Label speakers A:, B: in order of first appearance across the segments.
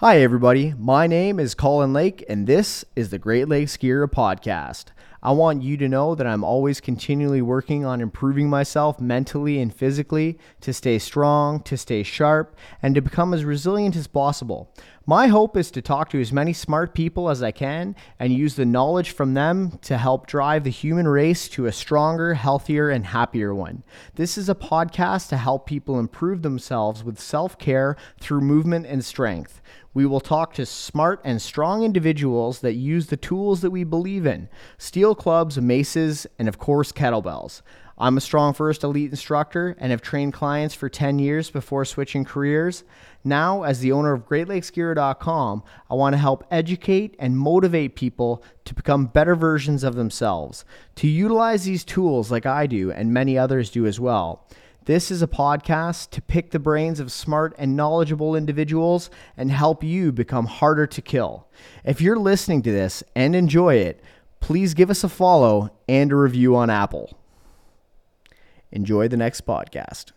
A: Hi, everybody. My name is Colin Lake, and this is the Great Lakes Girya Podcast. I want you to know that I'm always continually working on improving myself mentally and physically to stay strong, to stay sharp, and to become as resilient as possible. My hope is to talk to as many smart people as I can and use the knowledge from them to help drive the human race to a stronger, healthier, and happier one. This is a podcast to help people improve themselves with self care through movement and strength. We will talk to smart and strong individuals that use the tools that we believe in steel clubs, maces, and of course, kettlebells. I'm a Strong First Elite instructor and have trained clients for 10 years before switching careers. Now, as the owner of GreatLakesGirya.com, I want to help educate and motivate people to become better versions of themselves, to utilize these tools like I do and many others do as well. This is a podcast to pick the brains of smart and knowledgeable individuals and help you become harder to kill. If you're listening to this and enjoy it, please give us a follow and a review on Apple. Enjoy the next podcast.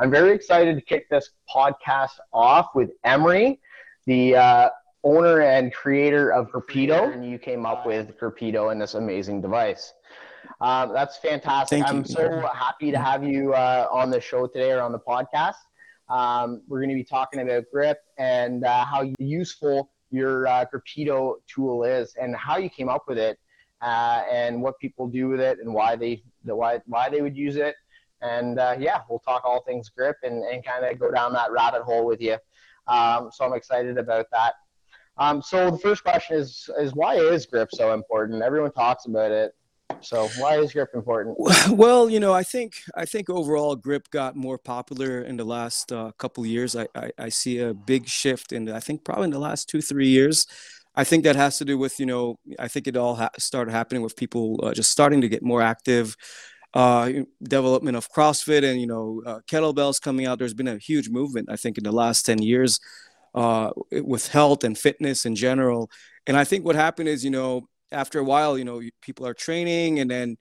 B: I'm very excited to kick this podcast off with Emre, the uh, owner and creator of Gripedo, and you came up with Gripedo and this amazing device. Um, that's fantastic.
C: Thank
B: I'm
C: you.
B: so happy to have you uh, on the show today or on the podcast. Um, we're going to be talking about grip and uh, how useful your uh, Gripedo tool is and how you came up with it uh, and what people do with it and why they the, why why they would use it. And uh, yeah, we'll talk all things grip and, and kind of go down that rabbit hole with you. Um, so I'm excited about that. Um, so the first question is is why is grip so important? Everyone talks about it. So why is grip important?
C: Well, you know, I think I think overall grip got more popular in the last uh, couple years. I, I, I see a big shift in. I think probably in the last two three years. I think that has to do with you know. I think it all ha- started happening with people uh, just starting to get more active. Uh, development of CrossFit and you know uh, kettlebells coming out. There's been a huge movement. I think in the last ten years uh, with health and fitness in general. And I think what happened is you know after a while, you know, people are training and then,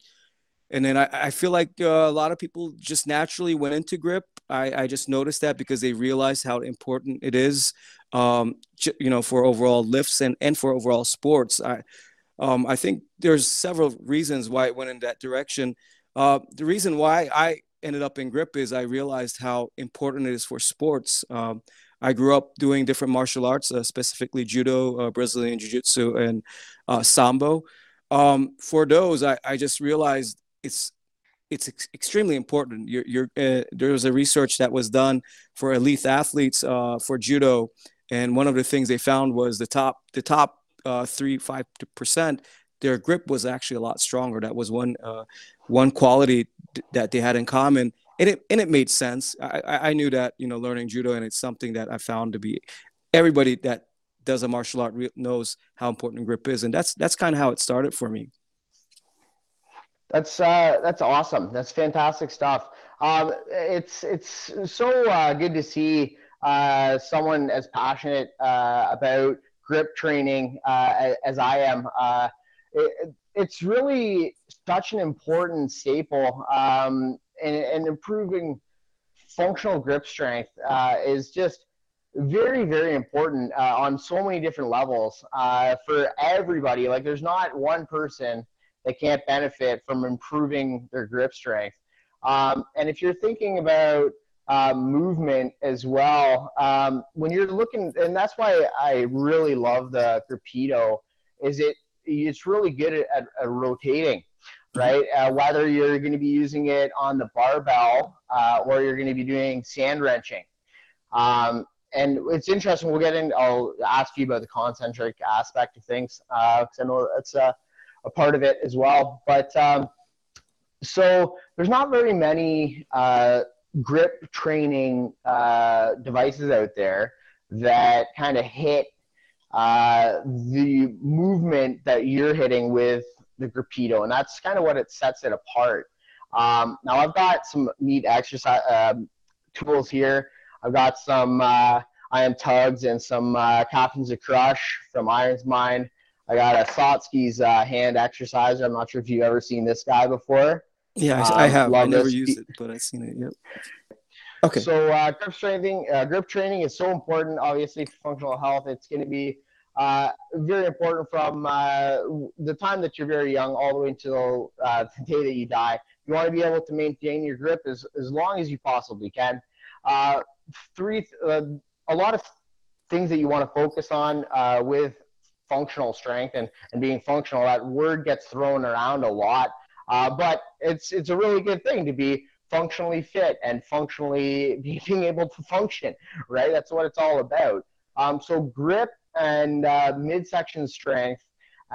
C: and then I, I feel like uh, a lot of people just naturally went into grip. I, I just noticed that because they realized how important it is, um, you know, for overall lifts and, and for overall sports. I, um, I think there's several reasons why it went in that direction. Uh, the reason why I ended up in grip is I realized how important it is for sports. Um, I grew up doing different martial arts, uh, specifically judo, uh, Brazilian jiu-jitsu, and uh, sambo. Um, for those, I, I just realized it's it's ex- extremely important. You're, you're, uh, there was a research that was done for elite athletes uh, for judo, and one of the things they found was the top the top uh, three five percent their grip was actually a lot stronger. That was one one quality that they had in common and it and it made sense. I, I knew that you know learning judo, and it's something that I found to be everybody that does a martial art knows how important grip is, and that's that's kind of how it started for me.
B: That's uh, that's awesome. That's fantastic stuff. Um, it's it's so uh, good to see uh, someone as passionate uh, about grip training uh, as I am. Uh, it, it's really such an important staple. Um, and, and improving functional grip strength uh, is just very very important uh, on so many different levels uh, for everybody. Like there's not one person that can't benefit from improving their grip strength. Um, and if you're thinking about uh, movement as well um, when you're looking and that's why i really love the torpedo is it it's really good at, at, at rotating right? Uh, whether you're going to be using it on the barbell uh, or you're going to be doing sand wrenching. Um, and it's interesting. We'll get in. I'll ask you about the concentric aspect of things because uh, I know that's a, a, part of it as well. But um, so there's not very many uh, grip training uh, devices out there that kind of hit uh, the movement that you're hitting with the Gripedo, and that's kind of what it sets it apart. Um, now I've got some neat exercise um, tools here. I've got some uh, iron tugs and some uh, captains of crush from IronMind. I got a Sotsky's uh, hand exerciser. I'm not sure if you've ever seen this guy before.
C: Yeah, um, I have. I never used it, but I've seen it. Yep.
B: Okay. So uh, grip training, uh, grip training is so important. Obviously, for functional health, it's going to be uh, very important from uh, the time that you're very young all the way until uh, the day that you die. You want to be able to maintain your grip as, as long as you possibly can. Uh, three, uh, a lot of things that you want to focus on with functional strength and, and being functional. That word gets thrown around a lot, but it's it's a really good thing to be functionally fit and functionally being able to function. Right, that's what it's all about. Um, so grip and uh, midsection strength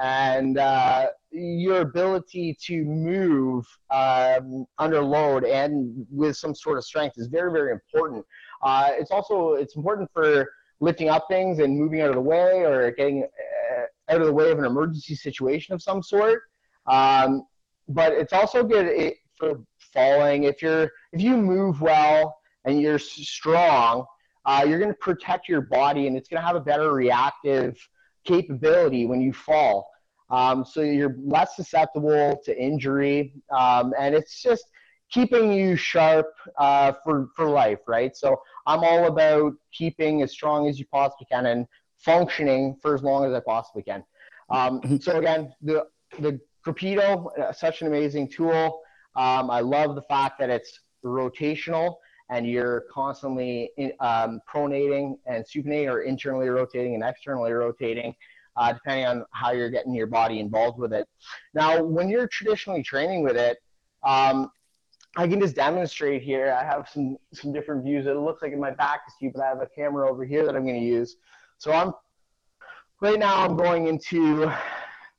B: and uh, your ability to move um, under load and with some sort of strength is very very important. Uh, it's also it's important for lifting up things and moving out of the way or getting uh, out of the way of an emergency situation of some sort. Um, but it's also good for falling. If you're if you move well and you're strong uh, you're going to protect your body and it's going to have a better reactive capability when you fall. Um, so you're less susceptible to injury, um, and it's just keeping you sharp uh, for for life, right? So I'm all about keeping as strong as you possibly can and functioning for as long as I possibly can. Um, mm-hmm. so again, the the Gripedo, uh, such an amazing tool. Um, I love the fact that it's rotational and you're constantly in, um, pronating and supinating or internally rotating and externally rotating, uh, depending on how you're getting your body involved with it. Now, when you're traditionally training with it, um, I can just demonstrate here. I have some some different views. It looks like in my back is you, but I have a camera over here that I'm going to use. So I'm right now I'm going into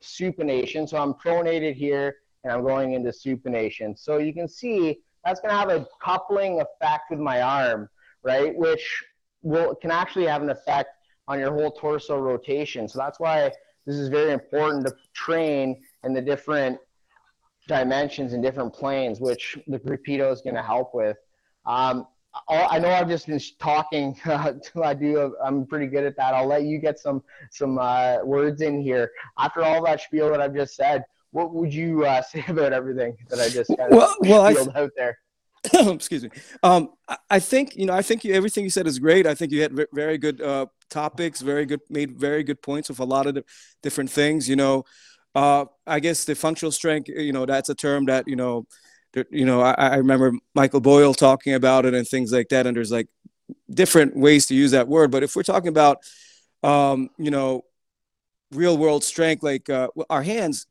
B: supination. So I'm pronated here and I'm going into supination. So you can see that's going to have a coupling effect with my arm, right? Which will can actually have an effect on your whole torso rotation. So that's why this is very important to train in the different dimensions and different planes, which the Gripedo is going to help with. Um, I know I've just been talking. Uh, I do. I'm pretty good at that. I'll let you get some some uh, words in here. After all that spiel that I've just said, what would you uh, say about everything that I just kind of well, well, I, out there?
C: excuse me. Um, I think you know. I think you, everything you said is great. I think you had very good uh, topics, very good, made very good points with a lot of different things. You know, uh, I guess the functional strength. You know, that's a term that you know. You know, I, I remember Michael Boyle talking about it and things like that. And there's like different ways to use that word. But if we're talking about, um, you know, real world strength, like uh, our hands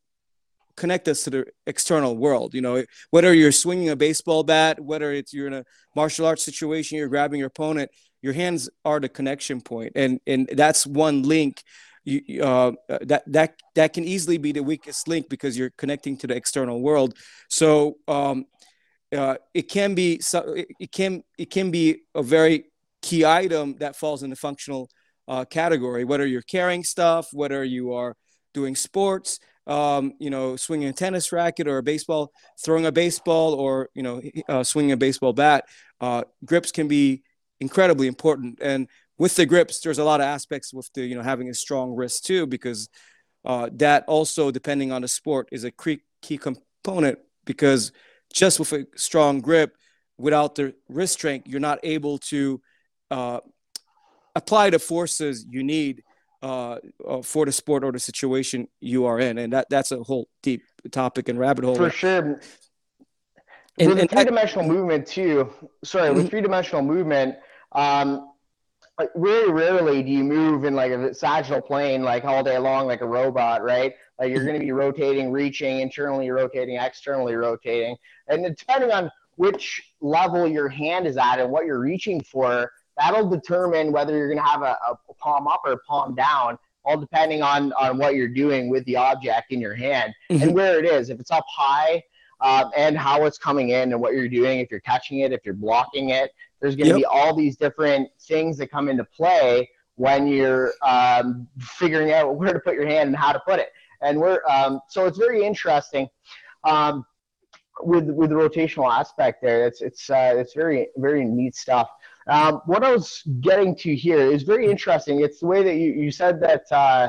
C: connect us to the external world. You know, whether you're swinging a baseball bat, whether it's you're in a martial arts situation, you're grabbing your opponent, your hands are the connection point, and and that's one link. You, uh, that that that can easily be the weakest link because you're connecting to the external world. So um, uh, it can be it can it can be a very key item that falls in the functional uh, category. Whether you're carrying stuff, whether you are doing sports, um, you know, swinging a tennis racket or a baseball, throwing a baseball or, you know, uh, swinging a baseball bat, uh, grips can be incredibly important. And with the grips, there's a lot of aspects with the, you know, having a strong wrist too, because uh, that also, depending on the sport, is a key, component because just with a strong grip, without the wrist strength, you're not able to uh, apply the forces you need uh, uh, for the sport or the situation you are in, and that that's a whole deep topic and rabbit hole.
B: For sure. And, with three dimensional movement too. Sorry, with mm-hmm. three dimensional movement, um, like really rarely do you move in like a sagittal plane like all day long like a robot, right? Like you're going to be rotating, reaching, internally rotating, externally rotating, and depending on which level your hand is at and what you're reaching for, that'll determine whether you're going to have a, a palm up or a palm down all depending on on what you're doing with the object in your hand mm-hmm. and where it is if it's up high um, and how it's coming in and what you're doing if you're catching it if you're blocking it there's going to yep. be all these different things that come into play when you're um, figuring out where to put your hand and how to put it and we're um, so it's very interesting um, with with the rotational aspect there it's it's uh, it's very very neat stuff um, what I was getting to here is very interesting. It's the way that you, you said that uh,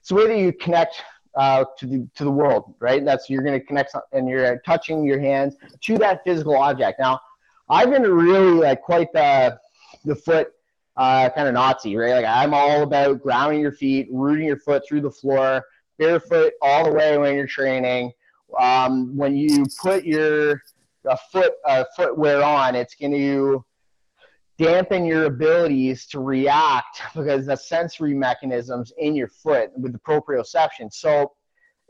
B: it's the way that you connect uh, to the to the world, right? That's you're going to connect and you're touching your hands to that physical object. Now, I've been really like quite the the foot uh, kind of Nazi, right? Like I'm all about grounding your feet, rooting your foot through the floor, barefoot all the way when you're training. Um, when you put your a foot uh, footwear on, it's going to dampen your abilities to react because the sensory mechanisms in your foot with the proprioception. So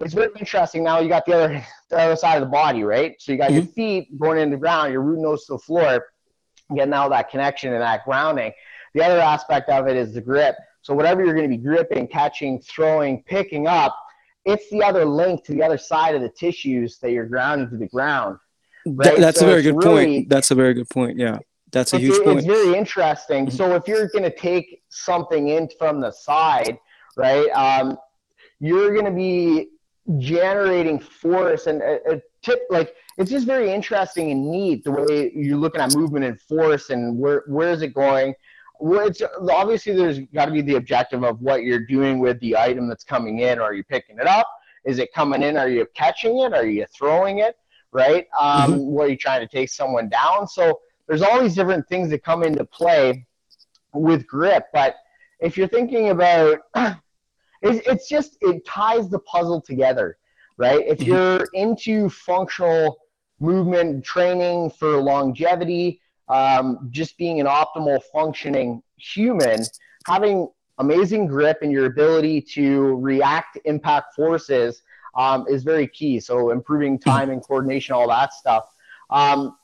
B: it's very interesting. Now you got the other the other side of the body, right? So you got mm-hmm. your feet going into the ground, you're rooting those to the floor, getting all that connection and that grounding. The other aspect of it is the grip. So whatever you're going to be gripping, catching, throwing, picking up, it's the other link to the other side of the tissues that you're grounding to the ground.
C: Right? That's so a very good really, point. That's a very good point. Yeah. That's a huge point.
B: It's very interesting. Mm-hmm. So if you're going to take something in from the side, right, um, you're going to be generating force and a, a, tip like it's just very interesting and neat the way you're looking at movement and force and where where is it going well, it's obviously there's got to be the objective of what you're doing with the item that's coming in. Are you picking it up? Is it coming in? Are you catching it? Are you throwing it? Right? Um, mm-hmm. Where are you trying to take someone down? So there's all these different things that come into play with grip. But if you're thinking about, it's, it's just it ties the puzzle together, right? If mm-hmm. you're into functional movement training for longevity, um, just being an optimal functioning human, having amazing grip and your ability to react to impact forces um, is very key. So improving mm-hmm. time and coordination, all that stuff. Um,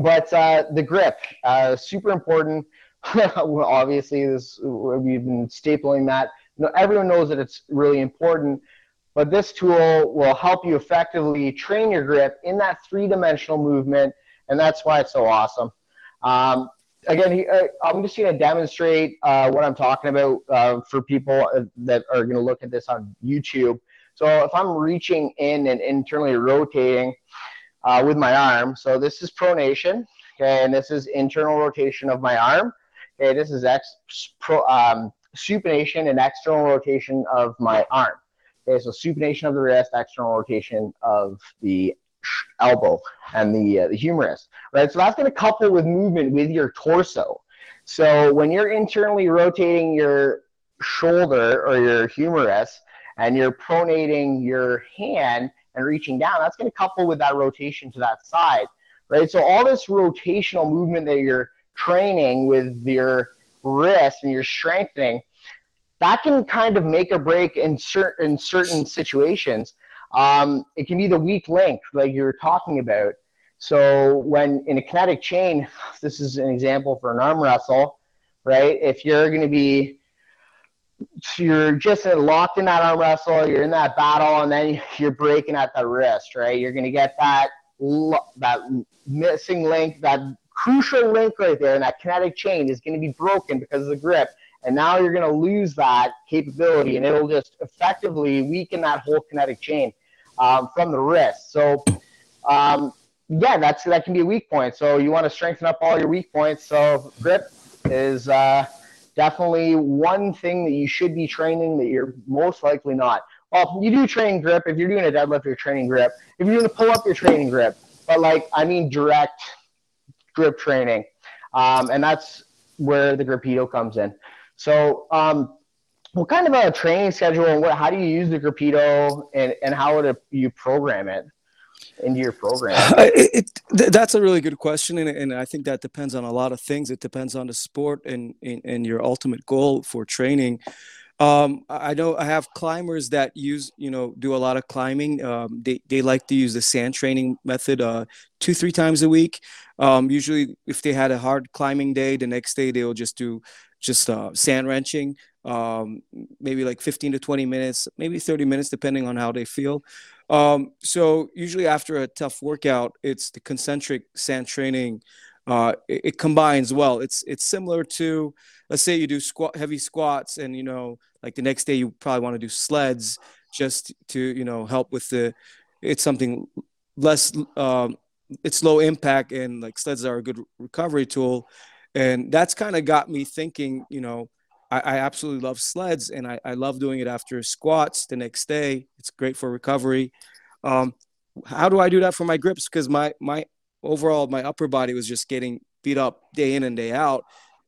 B: but uh, the grip, uh, super important. Obviously, this we've been stapling that. everyone knows that it's really important. But this tool will help you effectively train your grip in that three-dimensional movement, and that's why it's so awesome. Um, again, uh, I'm just going to demonstrate uh, what I'm talking about uh, for people uh, that are going to look at this on YouTube. So if I'm reaching in and internally rotating uh, with my arm, so this is pronation, okay, and this is internal rotation of my arm. Okay, this is ex pro, um, supination and external rotation of my arm. Okay, so supination of the wrist, external rotation of the elbow and the, uh, the humerus, right? So that's going to couple with movement with your torso. So when you're internally rotating your shoulder or your humerus and you're pronating your hand and reaching down, that's going to couple with that rotation to that side, right? So all this rotational movement that you're training with your wrist and you're strengthening, that can kind of make a break in certain in certain situations. Um, it can be the weak link, like you were talking about. So when in a kinetic chain, this is an example for an arm wrestle, right? If you're going to be you're just locked in that arm wrestle, you're in that battle, and then you're breaking at the wrist, right? You're going to get that that missing link, that crucial link right there, and that kinetic chain is going to be broken because of the grip. And now you're going to lose that capability, and it'll just effectively weaken that whole kinetic chain um, from the wrist. So, um, yeah, that's that can be a weak point. So you want to strengthen up all your weak points. So grip is uh, definitely one thing that you should be training that you're most likely not. Well, you do train grip. If you're doing a deadlift, you're training grip. If you're going to pull up, you're training grip. But like, I mean, direct grip training, um, and that's where the Gripedo comes in. So um, what kind of a training schedule and what, how do you use the Gripedo and, and how would you program it into your program?
C: It, it, that's a really good question. And, and I think that depends on a lot of things. It depends on the sport and, and, and your ultimate goal for training. Um, I know I have climbers that use, you know, do a lot of climbing. Um, they, they like to use the sand training method uh, two, three times a week. Um, usually, if they had a hard climbing day, the next day they will just do just uh, sand wrenching um, maybe like 15 to 20 minutes, maybe 30 minutes, depending on how they feel. Um, so usually after a tough workout, it's the concentric sand training. Uh, it, it, combines well. It's it's similar to let's say you do squat heavy squats, and you know like the next day you probably want to do sleds just to you know help with the. It's something less. Um, it's low impact, and like sleds are a good recovery tool, and that's kind of got me thinking. You know I, I absolutely love sleds and I, I love doing it after squats the next day. It's great for recovery. Um, how do I do that for my grips? Because my my overall my upper body was just getting beat up day in and day out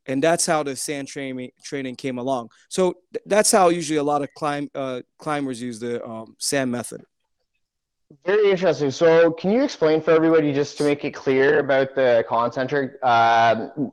C: and that's how the sand training training came along. So th- that's how usually a lot of climb uh, climbers use the um, sand method.
B: Very interesting. So, can you explain for everybody just to make it clear about the concentric, um,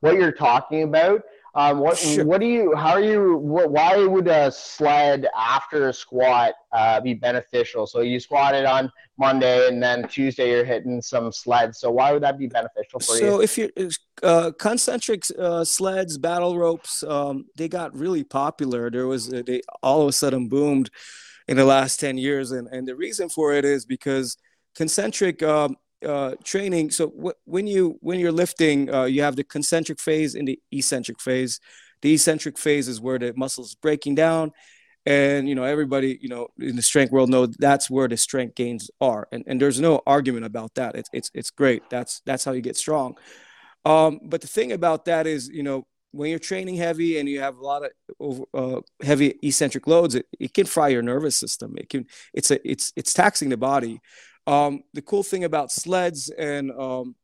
B: what you're talking about? Um, what sure. what do you? How are you? What, why would a sled after a squat uh, be beneficial? So you squatted on Monday, and then Tuesday you're hitting some sleds. So why would that be beneficial for
C: so
B: you?
C: So if you're uh, concentric uh, sleds, battle ropes, um, they got really popular. There was they all of a sudden boomed in the last ten years, and and the reason for it is because concentric um, uh, training. So when you when you're lifting, uh, you have the concentric phase and the eccentric phase. The eccentric phase is where the muscles breaking down, and you know everybody you know in the strength world know that's where the strength gains are, and and there's no argument about that. It's it's it's great. That's that's how you get strong. Um, but the thing about that is, you know, when you're training heavy and you have a lot of uh, heavy eccentric loads, it, it can fry your nervous system. It can it's a it's it's taxing the body. Um, the cool thing about sleds and um,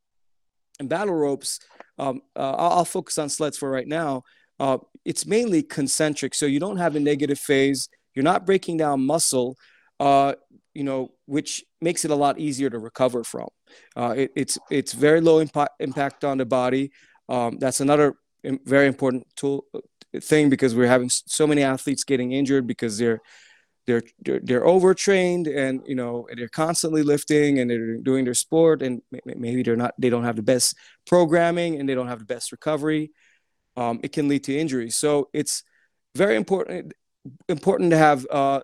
C: and battle ropes, um, uh, I'll, I'll, focus on sleds for right now. Uh, it's mainly concentric, so you don't have a negative phase. You're not breaking down muscle, uh, you know, which makes it a lot easier to recover from. Uh, it, it's it's very low impact impact on the body. Um, that's another very important tool uh, thing because we're having so many athletes getting injured because they're they're, they're they're overtrained and you know they're constantly lifting and they're doing their sport and maybe they're not they don't have the best programming and they don't have the best recovery um, it can lead to injuries. So it's very important important to have uh,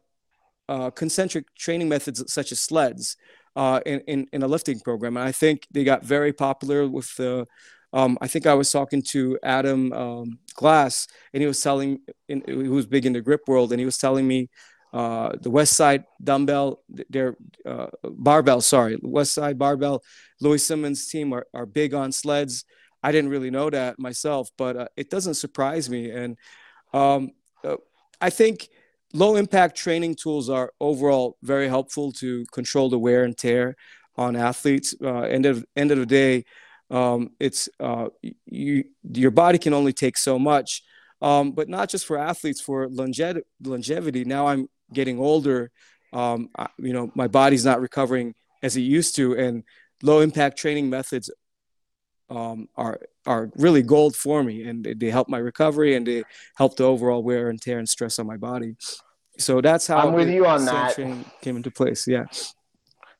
C: uh, concentric training methods such as sleds uh, in, in, in a lifting program. And i think they got very popular with the um, I think I was talking to Adam um, Glass, and he was telling, in, he was big in the grip world, and he was telling me uh, the West Side Dumbbell, their uh, barbell, sorry, West Side Barbell, Louis Simmons team are, are big on sleds. I didn't really know that myself, but uh, it doesn't surprise me. And um, uh, I think low impact training tools are overall very helpful to control the wear and tear on athletes. Uh, end of end of the day, um, it's uh, you your body can only take so much. Um, but not just for athletes, for longe- longevity. Now I'm getting older, um, I, you know, my body's not recovering as it used to, and low impact training methods um, are are really gold for me, and they, they, help my recovery and they help the overall wear and tear and stress on my body. So that's how
B: I'm with you on that.
C: Came into place. Yeah.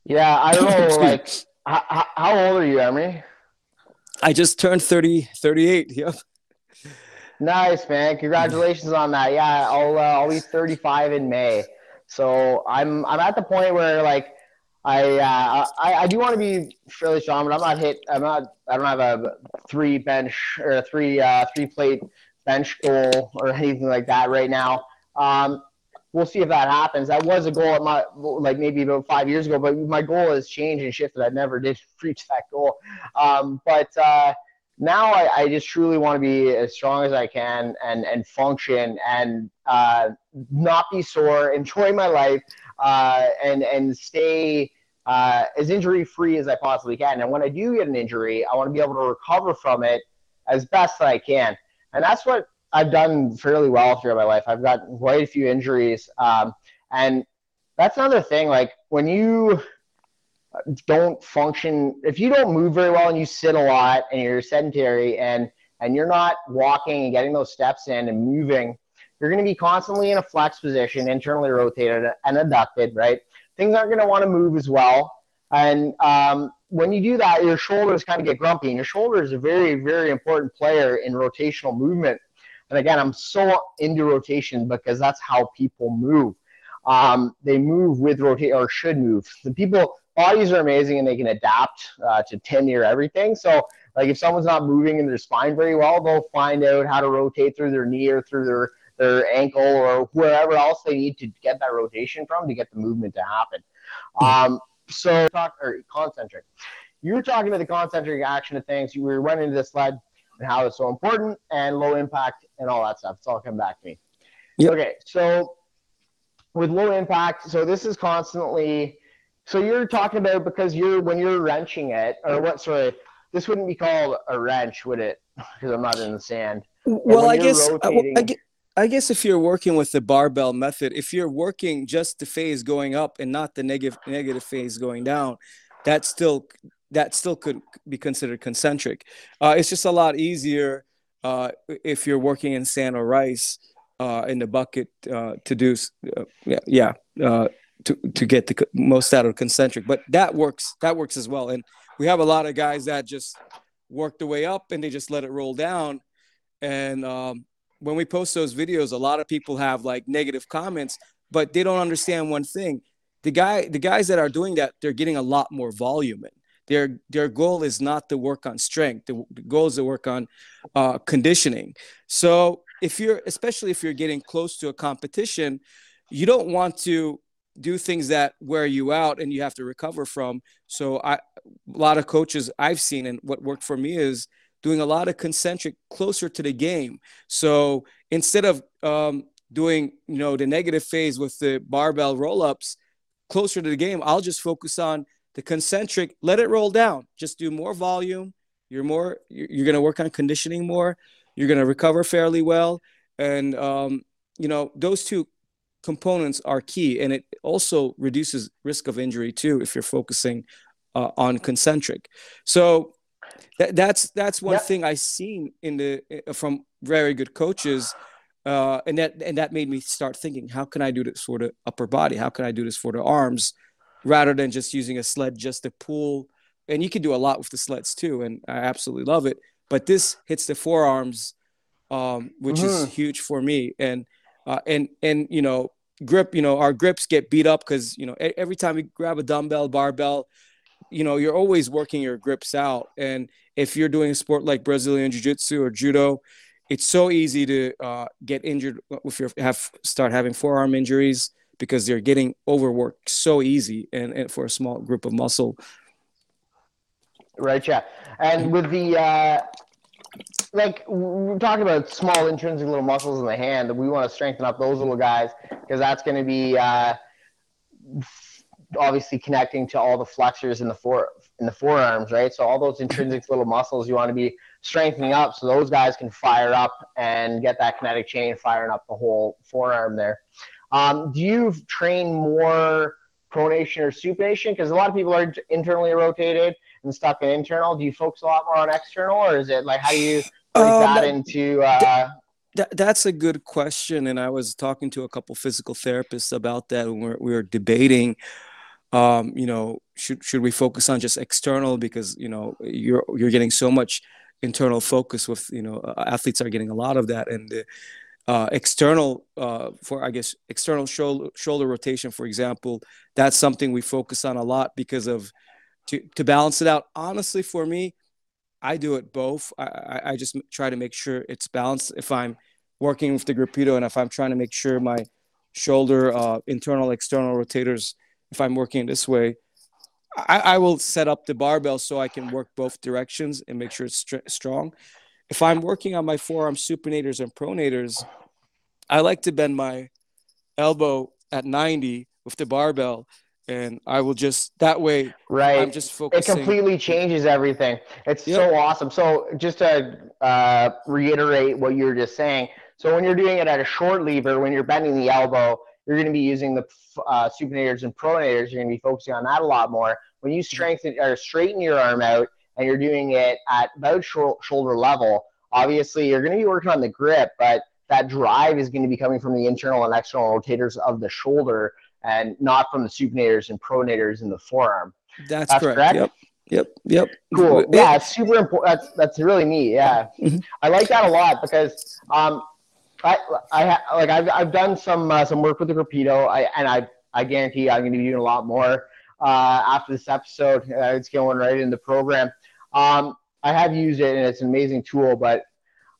B: Yeah, I don't know. like, how, how old are you, Emre?
C: I just turned 30, 38. Yep.
B: Nice, man. Congratulations on that. Yeah, I'll uh, I'll be 35 in May. So I'm I'm at the point where like I uh, I, I do want to be fairly strong, but I'm not hit. I'm not. I don't have a three bench or a three uh, three plate bench goal or anything like that right now. Um, we'll see if that happens. That was a goal at my like maybe about five years ago, but my goal has changed and shifted. I never did reach that goal. Um, but uh, now I, I, just truly want to be as strong as I can and and function and uh, not be sore, enjoy my life, uh, and and stay uh, as injury free as I possibly can. And when I do get an injury, I want to be able to recover from it as best that I can. And that's what I've done fairly well throughout my life. I've got quite a few injuries, um, and that's another thing. Like when you don't function if you don't move very well and you sit a lot and you're sedentary and and you're not walking and getting those steps in and moving you're going to be constantly in a flex position internally rotated and adducted right? Things aren't going to want to move as well. And um, when you do that your shoulders kind of get grumpy and your shoulder is a very very important player in rotational movement. And again i'm so into rotation because that's how people move. Um, they move with rotate or should move. The people bodies are amazing and they can adapt uh, to 10 year everything. So, like if someone's not moving in their spine very well, they'll find out how to rotate through their knee or through their their ankle or wherever else they need to get that rotation from to get the movement to happen. Um, so, talk or concentric. You were talking about the concentric action of things. You were running into the sled and how it's so important and low impact and all that stuff. It's all come back to me. Yep. Okay, so with low impact, so this is constantly So you're talking about because you're when you're wrenching it, or what? Sorry, this wouldn't be called a wrench, would it? Because I'm not in the sand.
C: Well, I guess, rotating... I, I guess if you're working with the barbell method, if you're working just the phase going up and not the negative negative phase going down, that still that still could be considered concentric. Uh, it's just a lot easier uh, if you're working in sand or rice uh, in the bucket uh, to do uh, yeah, yeah uh, to to get the most out of concentric. But that works that works as well. And we have a lot of guys that just work the way up and they just let it roll down. And um, when we post those videos, a lot of people have like negative comments, but they don't understand one thing. The guy, the guys that are doing that, they're getting a lot more volume in. Their their goal is not to work on strength. The, the goal is to work on uh, conditioning. So if you're, especially if you're getting close to a competition, you don't want to do things that wear you out and you have to recover from. So I, a lot of coaches I've seen and what worked for me is doing a lot of concentric closer to the game. So instead of um, doing, you know, the negative phase with the barbell roll ups closer to the game, I'll just focus on the concentric, let it roll down. Just do more volume. You're more, you're going to work on conditioning more. You're going to recover fairly well. And, um, you know, those two components are key. And it also reduces risk of injury too if you're focusing uh, on concentric. So that, that's that's one yep. thing I seen in the uh, from very good coaches, uh, and that and that made me start thinking, how can I do this for the upper body? How can I do this for the arms, rather than just using a sled just to pull? And you can do a lot with the sleds too, and I absolutely love it. But this hits the forearms, um, which mm-hmm. is huge for me. And uh, and and you know grip, you know our grips get beat up because you know every time we grab a dumbbell, barbell, you know you're always working your grips out. And if you're doing a sport like brazilian jiu-jitsu or judo it's so easy to uh, get injured if you have start having forearm injuries because they're getting overworked so easy and, and for a small group of muscle.
B: Right yeah. And with the uh like we're talking about small intrinsic little muscles in the hand we want to strengthen up those little guys because that's going to be uh obviously connecting to all the flexors in the fore in the forearms, right? So all those intrinsic little muscles you want to be strengthening up so those guys can fire up and get that kinetic chain firing up the whole forearm there. Um, do you train more pronation or supination? Because a lot of people are internally rotated and stuck in internal. Do you focus a lot more on external, or is it like how do you um, that into? Uh,
C: that, that's a good question, and I was talking to a couple physical therapists about that when we were, we were debating um, you know, should should we focus on just external because you know you're you're getting so much internal focus with you know uh, athletes are getting a lot of that and the uh, external uh, for I guess external shoulder shoulder rotation, for example, that's something we focus on a lot because of to to balance it out. Honestly, for me, I do it both. I, I just try to make sure it's balanced. If I'm working with the Gripedo and if I'm trying to make sure my shoulder uh, internal external rotators if I'm working this way, I, I, will set up the barbell so I can work both directions and make sure it's st- strong. If I'm working on my forearm supinators and pronators, I like to bend my elbow at 90 with the barbell and I will just that way.
B: Right.
C: I'm just focusing.
B: It completely changes everything. It's yep. so awesome. So just to uh, reiterate what you were just saying. So when you're doing it at a short lever, when you're bending the elbow, you're going to be using the uh, supinators and pronators. You're going to be focusing on that a lot more. When you strengthen or straighten your arm out and you're doing it at about shoulder level, obviously you're going to be working on the grip, but that drive is going to be coming from the internal and external rotators of the shoulder and not from the supinators and pronators in the forearm.
C: That's, that's correct. correct. Yep. Yep. Yep.
B: Cool. Yeah, it's super important. That's that's really neat. Yeah, mm-hmm. I like that a lot because um, I, I like I've, I've done some uh, some work with the Gripedo, I, and I I guarantee I'm going to be doing a lot more uh, after this episode. Uh, it's going right in the program. Um, I have used it, and it's an amazing tool, but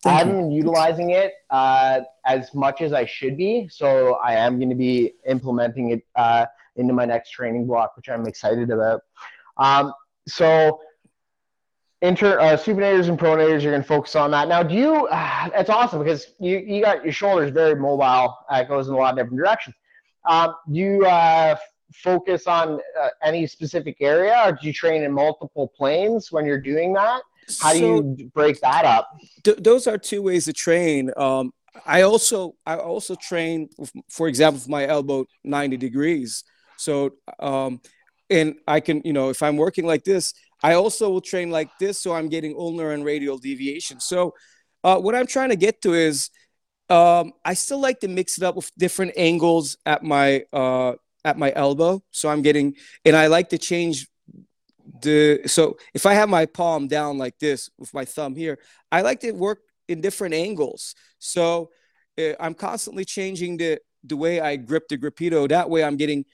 B: Thank I haven't been utilizing it uh, as much as I should be. So I am going to be implementing it uh, into my next training block, which I'm excited about. Um, so inter uh, supinators and pronators. You're going to focus on that. Now, do you? Uh, it's awesome because you you got your shoulders very mobile. Uh, it goes in a lot of different directions. Um, do you uh, focus on uh, any specific area, or do you train in multiple planes when you're doing that? How do you break that up?
C: Th- those are two ways to train. Um, I also I also train, for example, with my elbow 90 degrees. So um, and I can you know if I'm working like this, I also will train like this, so I'm getting ulnar and radial deviation. So uh, what I'm trying to get to is um, I still like to mix it up with different angles at my uh, at my elbow. So I'm getting and I like to change the so if I have my palm down like this with my thumb here, I like to work in different angles. So uh, I'm constantly changing the the way I grip the Gripedo. That way, I'm getting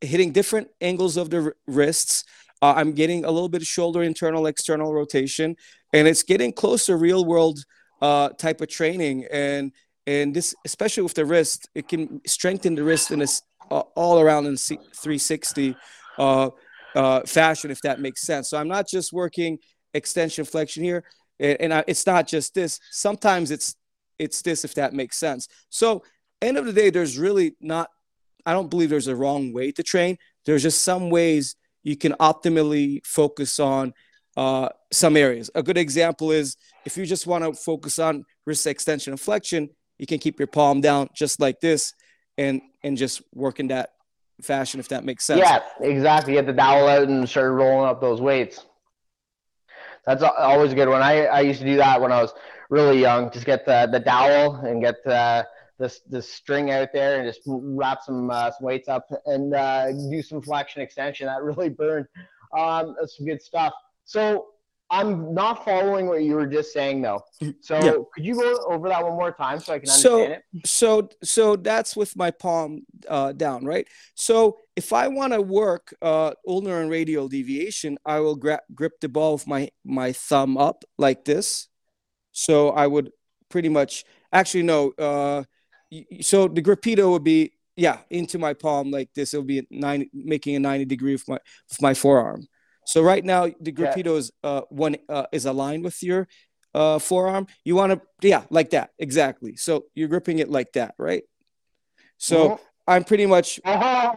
C: hitting different angles of the wrists. Uh, I'm getting a little bit of shoulder internal external rotation, and it's getting close to real world uh, type of training. And and this, especially with the wrist, it can strengthen the wrist in this uh, all around in 360 uh, uh, fashion, if that makes sense. So I'm not just working extension flexion here and, and I, it's not just this. Sometimes it's it's this if that makes sense. So end of the day there's really not i don't believe there's a wrong way to train. There's just some ways you can optimally focus on uh, some areas. A good example is if you just want to focus on wrist extension and flexion you can keep your palm down just like this and and just work in that fashion if that makes sense.
B: Yeah exactly. Get the dowel out and start rolling up those weights that's always a good one. I, I used to do that when I was really young. Just get the, the dowel and get the, the, the string out there and just wrap some, uh, some weights up and uh, do some flexion extension. That really burned. Um, that's some good stuff. So I'm not following what you were just saying though. So yeah. could you go over that one more time so I can understand
C: so, it? So so that's with my palm uh, down, right? So if I want to work uh, ulnar and radial deviation, I will gra- grip the ball with my my thumb up like this. So I would pretty much actually no. Uh, so the Gripedo would be yeah into my palm like this. It'll be 90, making a ninety degree with my with my forearm. So right now the Gripedo yeah. is uh, one uh, is aligned with your uh, forearm. You want to yeah like that exactly. So you're gripping it like that, right? So uh-huh. I'm pretty much uh-huh.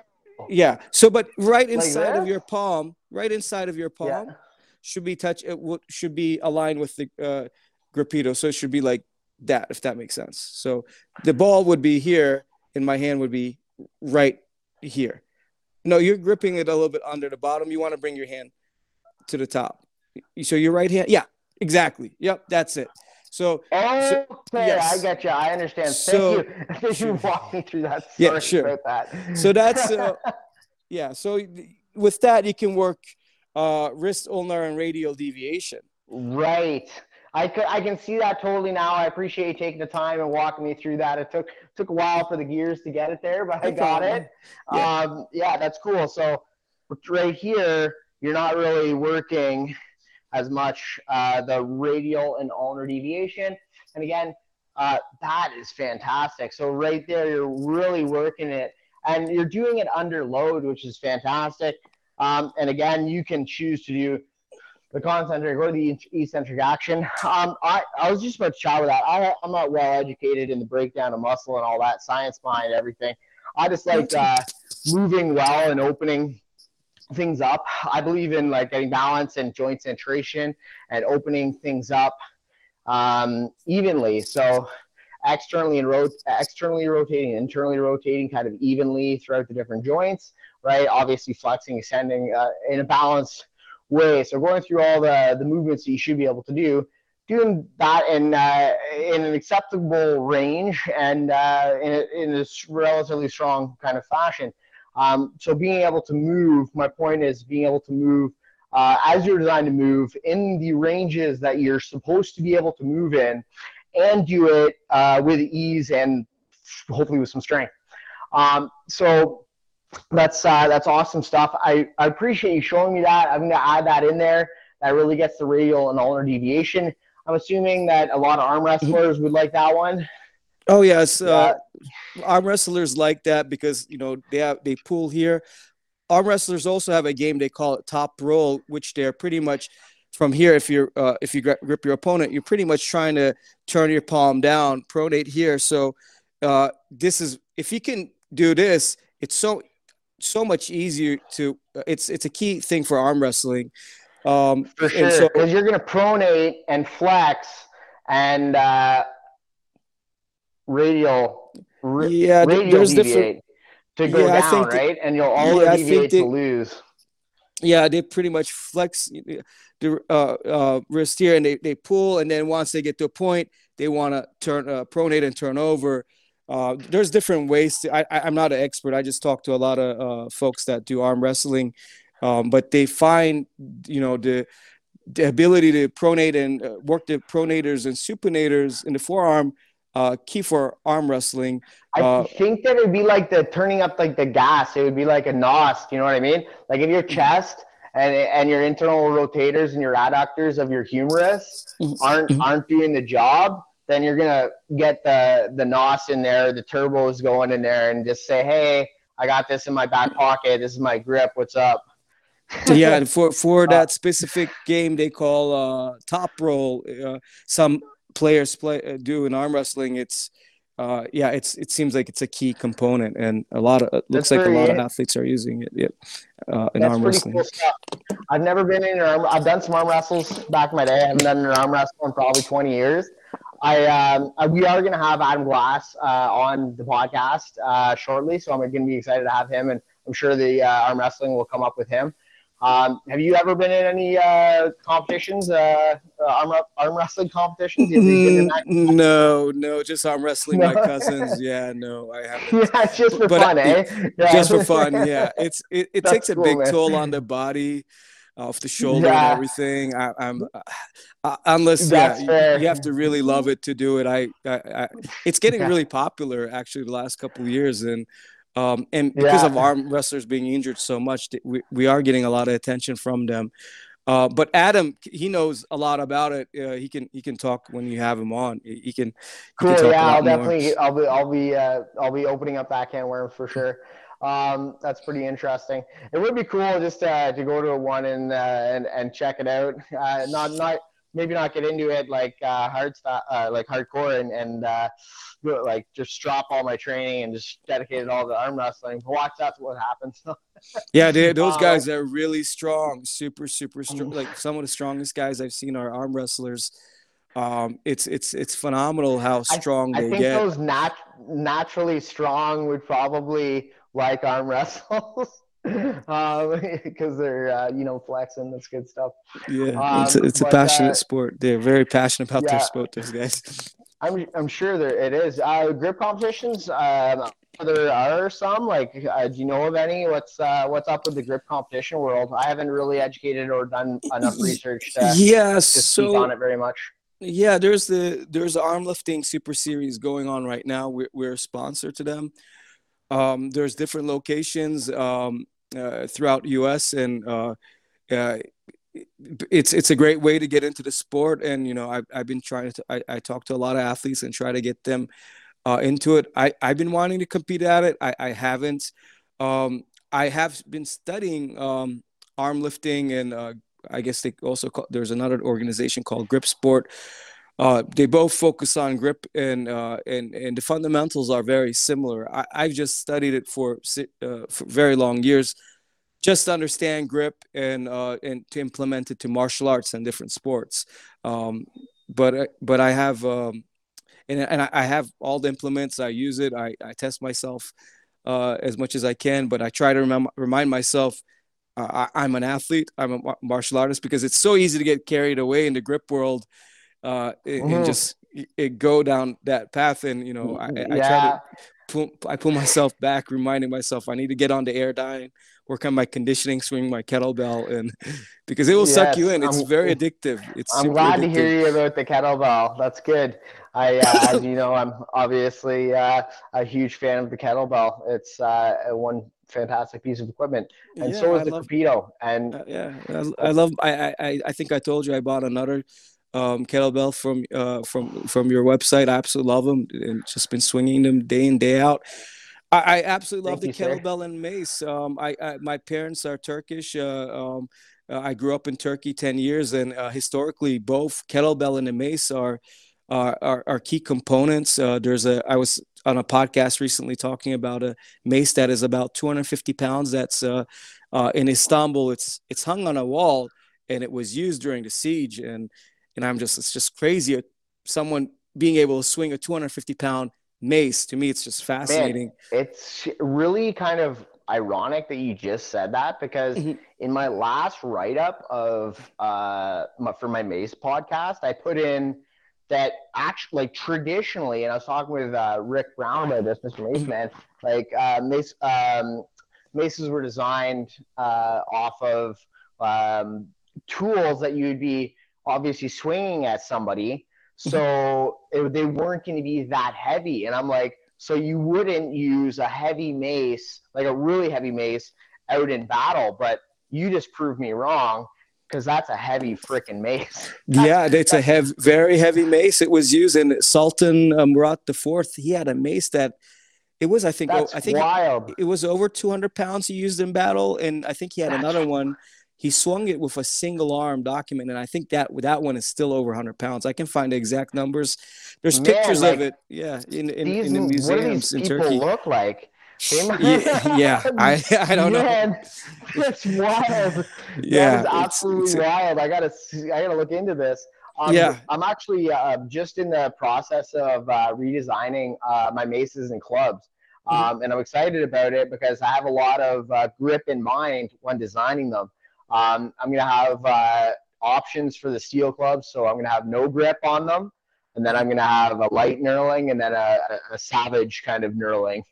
C: yeah. So but right inside like of your palm, right inside of your palm, yeah. should be touch. It would should be aligned with the uh, Gripedo. So it should be like that, if that makes sense. So the ball would be here, and my hand would be right here. No, you're gripping it a little bit under the bottom. You want to bring your hand to the top. So your right hand, yeah, exactly. Yep, that's it. So,
B: oh, so, yes. I get you. I understand. So, Thank you. Thank you walk me through that. Sorry yeah, sure. That.
C: So that's uh, yeah. So with that, you can work uh, wrist ulnar and radial deviation.
B: Right. I could I can see that totally now. I appreciate you taking the time and walking me through that. It took took a while for the gears to get it there, but I got it. Yeah. Um, yeah, that's cool. So right here, you're not really working as much uh, the radial and ulnar deviation. And again, uh, that is fantastic. So right there, you're really working it, and you're doing it under load, which is fantastic. Um, and again, you can choose to do the concentric or the eccentric action. Um, I, I was just about to chat with that. I, I'm not well educated in the breakdown of muscle and all that science behind everything. I just like uh, moving well and opening things up. I believe in like getting balance and joint centration and opening things up um, evenly. So externally and rot- externally rotating, internally rotating, kind of evenly throughout the different joints. Right, obviously flexing, ascending uh, in a balanced way. So going through all the the movements that you should be able to do, doing that in uh, in an acceptable range and uh, in, a, in a relatively strong kind of fashion. Um, so being able to move, my point is being able to move uh, as you're designed to move in the ranges that you're supposed to be able to move in, and do it uh, with ease and hopefully with some strength. Um, so that's uh, that's awesome stuff. I, I appreciate you showing me that. I'm going to add that in there. That really gets the radial and ulnar deviation. I'm assuming that a lot of arm wrestlers would like that one.
C: Oh yes, uh, arm wrestlers like that because you know they have they pull here. Arm wrestlers also have a game they call it top roll, which they're pretty much from here. If you're uh, if you grip your opponent, you're pretty much trying to turn your palm down, pronate here. So uh, this is if you can do this, it's so so much easier to. It's it's a key thing for arm wrestling. Um,
B: for sure, because so, you're going to pronate and flex and uh, radial.
C: yeah, radial there's different
B: to go yeah, down, right? and you'll all yeah, deviate they, to lose.
C: Yeah, they pretty much flex the uh, uh, wrist here, and they, they pull, and then once they get to a point, they want to turn uh, pronate and turn over. Uh, there's different ways. To, I, I'm not an expert. I just talk to a lot of uh, folks that do arm wrestling, um, but they find you know the the ability to pronate and uh, work the pronators and supinators in the forearm uh, key for arm wrestling.
B: Uh, I think that it'd be like the turning up like the gas. It would be like a nos. You know what I mean? Like in your mm-hmm. chest and and your internal rotators and your adductors of your humerus mm-hmm. aren't mm-hmm. aren't doing the job. Then you're gonna get the the nos in there, the turbos going in there, and just say, "Hey, I got this in my back pocket. This is my grip. What's up?"
C: yeah, for for uh, that specific game they call uh, top roll. Uh, some players play uh, do in arm wrestling, it's uh, yeah, it's it seems like it's a key component, and a lot of it looks like a lot of athletes are using it. Yep, uh, in arm wrestling. Cool
B: I've never been in an arm. I've done some arm wrestles back in my day. I haven't done an arm wrestle in probably 20 years. I, um, we are going to have Adam Glass uh, on the podcast uh, shortly, so I'm going to be excited to have him, and I'm sure the uh, arm wrestling will come up with him. Um, have you ever been in any uh, competitions, uh, arm, arm wrestling competitions?
C: no, no, just arm wrestling. No. My cousins, yeah, no, I haven't.
B: Yeah, just for but fun, I, eh?
C: Yeah. Just for fun, yeah. It's it, it takes a cool, big man. toll on the body, off the shoulder yeah. and everything. I, am uh, uh, unless yeah, you, you, have to really love it to do it. I, I, I it's getting really popular actually the last couple of years, and um, and because yeah. of arm wrestlers being injured so much, we, we are getting a lot of attention from them. Uh, but Adam, he knows a lot about it. Uh, he can he can talk when you have him on. He can. He
B: cool. Can yeah, I'll definitely. I'll be. I'll be. Uh, I'll be opening up that can worm for sure. Um, that's pretty interesting. It would be cool just uh, to go to one and uh, and and check it out. Uh, not not maybe not get into it like uh, hard stuff, uh, like hardcore, and and uh, like just drop all my training and just dedicate it all to arm wrestling. Watch that's what happens.
C: yeah, dude, those uh, guys are really strong, super super strong. Like some of the strongest guys I've seen are arm wrestlers. Um, it's it's it's phenomenal how strong I, they I think
B: get. Those nat- naturally strong would probably like arm wrestles because um, they're uh, you know flexing. That's good stuff.
C: Yeah, um, it's a, it's but, a passionate uh, sport. They're very passionate about yeah, their sport. Those guys.
B: I'm I'm sure there it is. Uh, grip competitions. Um, there are some. Like, uh, do you know of any? What's uh, what's up with the grip competition world? I haven't really educated or done enough research to,
C: yeah,
B: to
C: so,
B: speak on it very much.
C: Yeah, there's the there's the arm lifting super series going on right now. We're, we're a sponsor to them. Um, there's different locations um, uh, throughout U.S. and uh, uh, it's it's a great way to get into the sport. And you know, I've I've been trying to I, I talk to a lot of athletes and try to get them uh, into it. I I've been wanting to compete at it. I I haven't. Um, I have been studying um, arm lifting and uh, I guess they also call, there's another organization called Grip Sport uh, they both focus on grip and, uh, and and the fundamentals are very similar. I, have just studied it for, uh, for very long years, just to understand grip and uh, and to implement it to martial arts and different sports. Um, but uh, but I have um, and and I have all the implements. I use it. I, I test myself uh, as much as I can, but I try to rem- remind myself. I, I'm an athlete. I'm a martial artist because it's so easy to get carried away in the grip world uh, mm-hmm. and just it go down that path. And you know, I, I try to pull, I pull myself back, reminding myself I need to get on the Airdyne, work on my conditioning, swing my kettlebell, and because it will yes, suck you in. It's I'm, very addictive. It's
B: I'm glad addictive. to hear you about the kettlebell. That's good. I, uh, as you know, I'm obviously uh, a huge fan of the kettlebell. It's uh, one fantastic piece of equipment, and yeah, so is I the love, And
C: uh, yeah, I, I love. I, I I think I told you I bought another um, kettlebell from uh, from from your website. I absolutely love them and just been swinging them day in day out. I, I absolutely love Thank the you, kettlebell sir. and mace. Um, I, I, my parents are Turkish. Uh, um, uh, I grew up in Turkey ten years, and uh, historically, both kettlebell and the mace are are, are, are key components. Uh, there's a I was on a podcast recently talking about a mace that is about 250 pounds. That's uh, uh, in Istanbul. It's it's hung on a wall and it was used during the siege. And and I'm just it's just crazy. Someone being able to swing a 250 pound mace to me, it's just fascinating.
B: Man, it's really kind of ironic that you just said that because mm-hmm. in my last write up of uh my, for my mace podcast, I put in that actually like traditionally, and I was talking with uh, Rick Brown about this, Mr. Mace mm-hmm. Man, like uh, mace um, maces were designed uh, off of um, tools that you'd be obviously swinging at somebody. Mm-hmm. So it, they weren't going to be that heavy. And I'm like, so you wouldn't use a heavy mace, like a really heavy mace, out in battle. But you just proved me wrong because that's a heavy freaking mace.
C: yeah, it's a heavy, very heavy mace. It was used in Sultan uh, Murat IV. He had a mace that it was, I think,
B: that's
C: I think
B: wild.
C: It, it was over 200 pounds he used in battle, and I think he had that's another one he swung it with a single arm document and i think that that one is still over 100 pounds i can find the exact numbers there's pictures like, of it yeah in, in, these, in the museums what do these in
B: people
C: turkey
B: look like
C: yeah, yeah, I, I don't Man,
B: know. It's wild. Yeah, that is absolutely it's, it's, wild. I gotta I gotta look into this. Um,
C: yeah,
B: I'm actually uh, just in the process of uh, redesigning uh, my maces and clubs, mm-hmm. um, and I'm excited about it because I have a lot of uh, grip in mind when designing them. Um, I'm going to have uh, options for the steel clubs. So I'm going to have no grip on them. And then I'm going to have a light knurling and then a, a savage kind of knurling.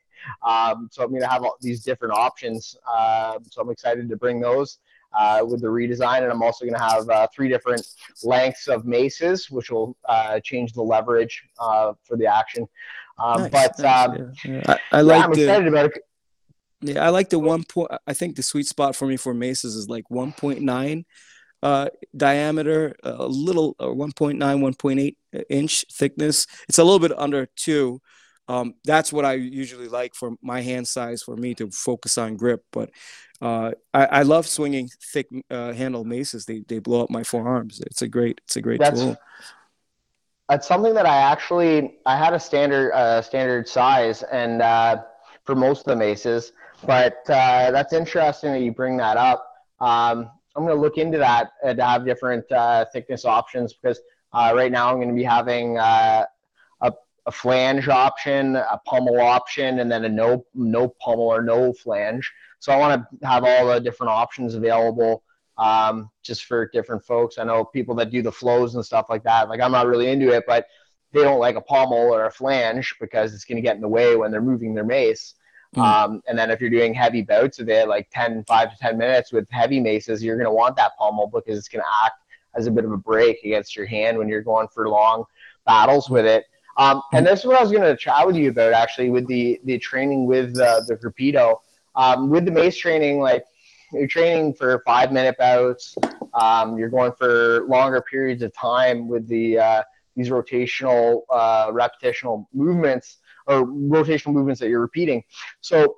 B: Um, so I'm going to have all these different options. Uh, so I'm excited to bring those uh, with the redesign. And I'm also going to have uh, three different lengths of maces, which will uh, change the leverage uh, for the action. Um, nice, but nice, um,
C: yeah, yeah. I, I like
B: I'm excited about it.
C: Yeah, I like the one point. I think the sweet spot for me for maces is like 1.9 uh, diameter, a little uh, 1.9, 1.8 inch thickness. It's a little bit under two. Um, that's what I usually like for my hand size for me to focus on grip. But uh, I, I, love swinging thick uh, handle maces. They they blow up my forearms. It's a great it's a great that's, tool.
B: That's something that I actually I had a standard uh, standard size and uh, for most of the maces but uh, that's interesting that you bring that up. Um, I'm going to look into that and have different uh, thickness options because uh, right now I'm going to be having uh, a, a, flange option, a pommel option, and then a no no pommel or no flange. So I want to have all the different options available um, just for different folks. I know people that do the flows and stuff like that. Like I'm not really into it, but they don't like a pommel or a flange because it's going to get in the way when they're moving their mace. Mm. Um, and then if you're doing heavy bouts of it, like 10, 5 to 10 minutes with heavy maces, you're going to want that pommel because it's going to act as a bit of a break against your hand when you're going for long battles with it. Um, and mm. this is what I was going to chat with you about actually with the, the training with uh, the Gripedo. Um, with the mace training, like you're training for five minute bouts. Um, you're going for longer periods of time with the uh, these rotational uh, repetitional movements or rotational movements that you're repeating. So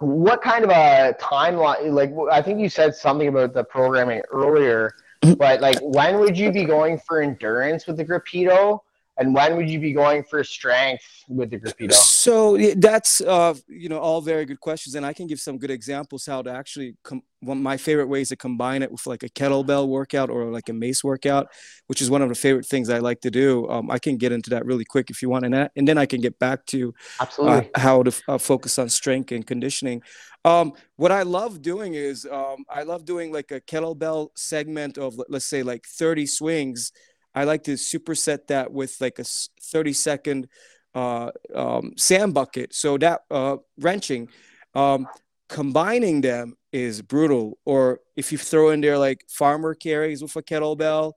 B: what kind of a timeline like i think you said something about the programming earlier but like when would you be going for endurance with the Gripedo and when would you be going for strength with the Gripedo?
C: So that's uh, you know all very good questions, and I can give some good examples how to actually. Com- one my favorite ways to combine it with like a kettlebell workout or like a mace workout, which is one of the favorite things I like to do. Um, I can get into that really quick if you want, and that, and then I can get back to
B: uh,
C: how to uh, focus on strength and conditioning. Um, what I love doing is um, I love doing like a kettlebell segment of let's say like 30 swings I like to superset that with like a 30 second uh, um, sand bucket. So that uh, wrenching, um, combining them is brutal. Or if you throw in there like farmer carries with a kettlebell,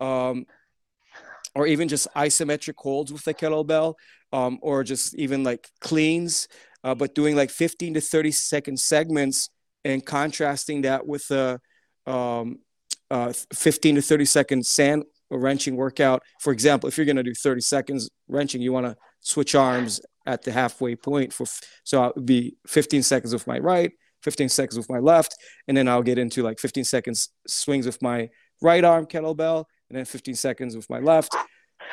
C: um, or even just isometric holds with a kettlebell, um, or just even like cleans, uh, but doing like 15 to 30 second segments and contrasting that with a um, uh, 15 to 30 second sand a wrenching workout. For example, if you're going to do 30 seconds wrenching, you want to switch arms at the halfway point for so it would be 15 seconds with my right, 15 seconds with my left, and then I'll get into like 15 seconds swings with my right arm kettlebell, and then 15 seconds with my left.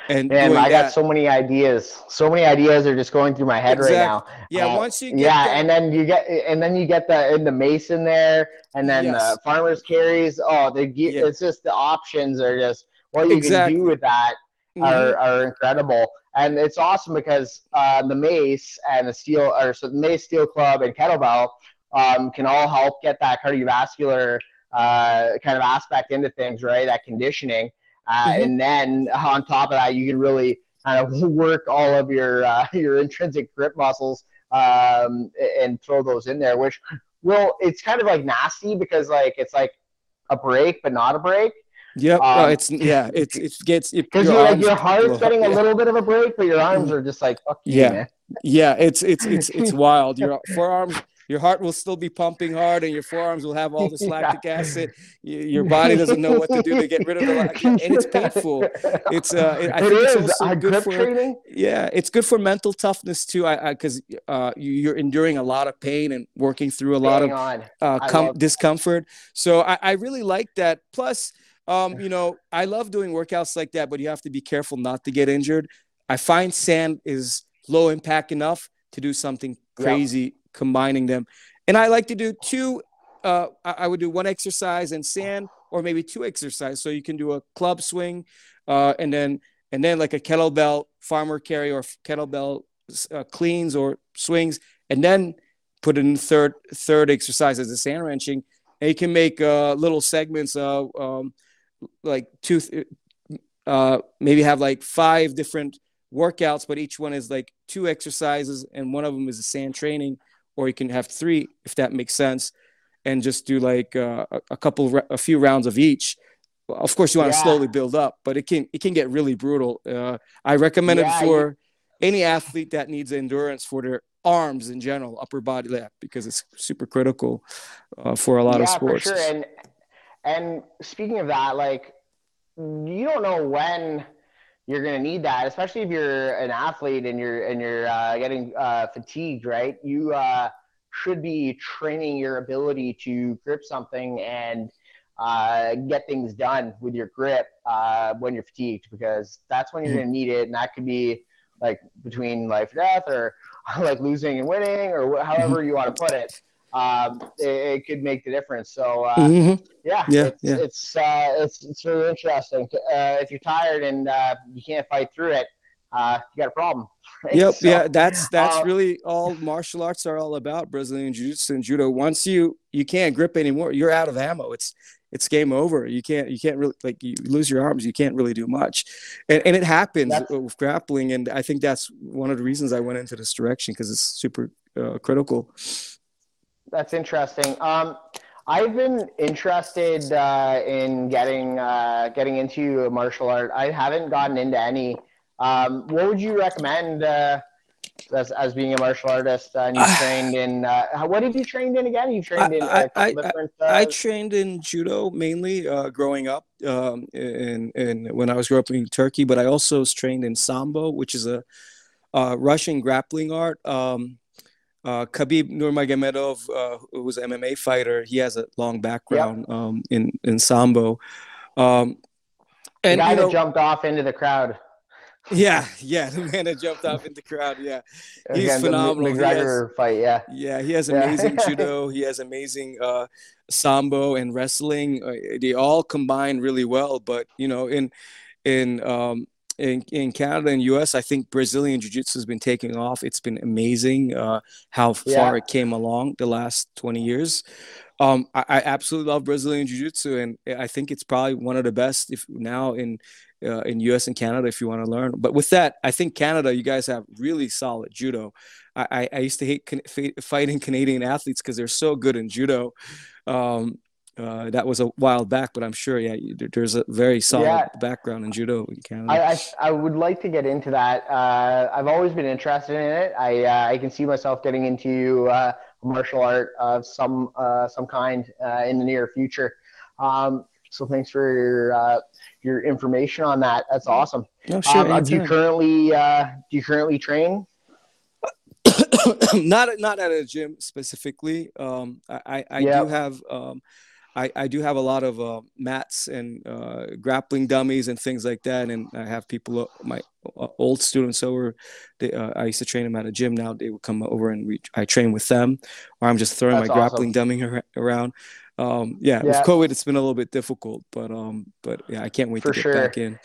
B: And I got that, so many ideas. So many ideas are just going through my head exactly. right now.
C: Yeah, uh, once you
B: yeah, and then you get and then you get the in the mason there, and then yes. the farmers carries. Oh, the yeah. it's just the options are just what you exactly. can do with that mm-hmm. are, are incredible. And it's awesome because uh, the mace and the steel, or so the mace, steel club, and kettlebell um, can all help get that cardiovascular uh, kind of aspect into things, right? That conditioning. Uh, mm-hmm. And then on top of that, you can really kind of work all of your uh, your intrinsic grip muscles um, and throw those in there, which will it's kind of like nasty because like it's like a break but not a break.
C: Yep. Um, uh, it's yeah. It's it gets
B: because your, like, your heart's getting a little bit of a break, but your arms are just like fuck
C: yeah.
B: man.
C: Yeah. It's it's it's it's wild. Your forearms your heart will still be pumping hard and your forearms will have all this lactic yeah. acid your body doesn't know what to do to get rid of the lactic and it's painful it's uh it, i think it's also good for training? yeah it's good for mental toughness too i because uh you're enduring a lot of pain and working through a lot of uh, com- discomfort so I, I really like that plus um, you know, I love doing workouts like that, but you have to be careful not to get injured. I find sand is low impact enough to do something crazy yep. combining them. And I like to do two, uh, I would do one exercise in sand or maybe two exercises. So you can do a club swing uh, and then, and then like a kettlebell farmer carry or kettlebell uh, cleans or swings, and then put in third, third exercise as a sand wrenching. And you can make uh, little segments of, um, like two, uh, maybe have like five different workouts, but each one is like two exercises, and one of them is a sand training, or you can have three if that makes sense, and just do like uh, a couple, a few rounds of each. Of course, you want yeah. to slowly build up, but it can it can get really brutal. Uh, I recommend yeah, it for you... any athlete that needs endurance for their arms in general, upper body lap, because it's super critical uh, for a lot
B: yeah,
C: of sports.
B: For sure. And and speaking of that, like you don't know when you're going to need that, especially if you're an athlete and you're and you're uh, getting uh, fatigued, right? You uh, should be training your ability to grip something and uh, get things done with your grip uh, when you're fatigued, because that's when you're mm-hmm. going to need it, and that could be like between life and death, or like losing and winning, or however you want to put it um, it, it, could make the difference. So uh, mm-hmm. yeah, yeah, it's yeah. It's, uh, it's it's really interesting. Uh, if you're tired and uh, you can't fight through it, uh, you got a problem.
C: Right? Yep, so, yeah, that's that's um, really all martial arts are all about. Brazilian jiu-jitsu and judo. Once you you can't grip anymore, you're out of ammo. It's it's game over. You can't you can't really like you lose your arms. You can't really do much, and, and it happens with grappling. And I think that's one of the reasons I went into this direction because it's super uh, critical
B: that's interesting. Um, I've been interested uh, in getting uh, getting into martial art. I haven't gotten into any. Um, what would you recommend uh, as, as being a martial artist? and you trained in uh, what have you trained in again? You trained in I,
C: I, different. I, I, uh, trained in judo mainly uh, growing up, um, in, in when I was growing up in Turkey. But I also was trained in sambo, which is a Russian grappling art. Um, uh, Khabib Nurmagomedov, uh, who was an MMA fighter, he has a long background yep. um, in in sambo. Um,
B: and the guy you know, that jumped off into the crowd.
C: Yeah, yeah, the man that jumped off in the crowd. Yeah, he's Again, phenomenal.
B: The McGregor has, fight. Yeah,
C: yeah, he has amazing yeah. judo. He has amazing uh, sambo and wrestling. Uh, they all combine really well. But you know, in in um, in, in Canada and US, I think Brazilian Jiu Jitsu has been taking off. It's been amazing uh, how far yeah. it came along the last 20 years. Um, I, I, absolutely love Brazilian Jiu Jitsu, and I think it's probably one of the best if now in uh, in US and Canada if you want to learn. But with that, I think Canada, you guys have really solid judo. I, I used to hate can- fighting Canadian athletes because they're so good in judo. Um, uh, that was a while back, but I'm sure, yeah, there's a very solid yeah. background in judo in Canada.
B: I, I, I, would like to get into that. Uh, I've always been interested in it. I, uh, I can see myself getting into uh, martial art of some uh, some kind uh, in the near future. Um, so thanks for your your information on that. That's awesome. No, sure. Um, do you currently do you currently train?
C: not not at a gym specifically. Um, I I, I yep. do have um, I, I do have a lot of uh, mats and uh, grappling dummies and things like that. And I have people, uh, my uh, old students over, they, uh, I used to train them at a gym. Now they would come over and we, I train with them, or I'm just throwing That's my awesome. grappling dummy around. Um, yeah, yeah, with COVID, it's been a little bit difficult, but um, but yeah, I can't wait for to get sure. back in.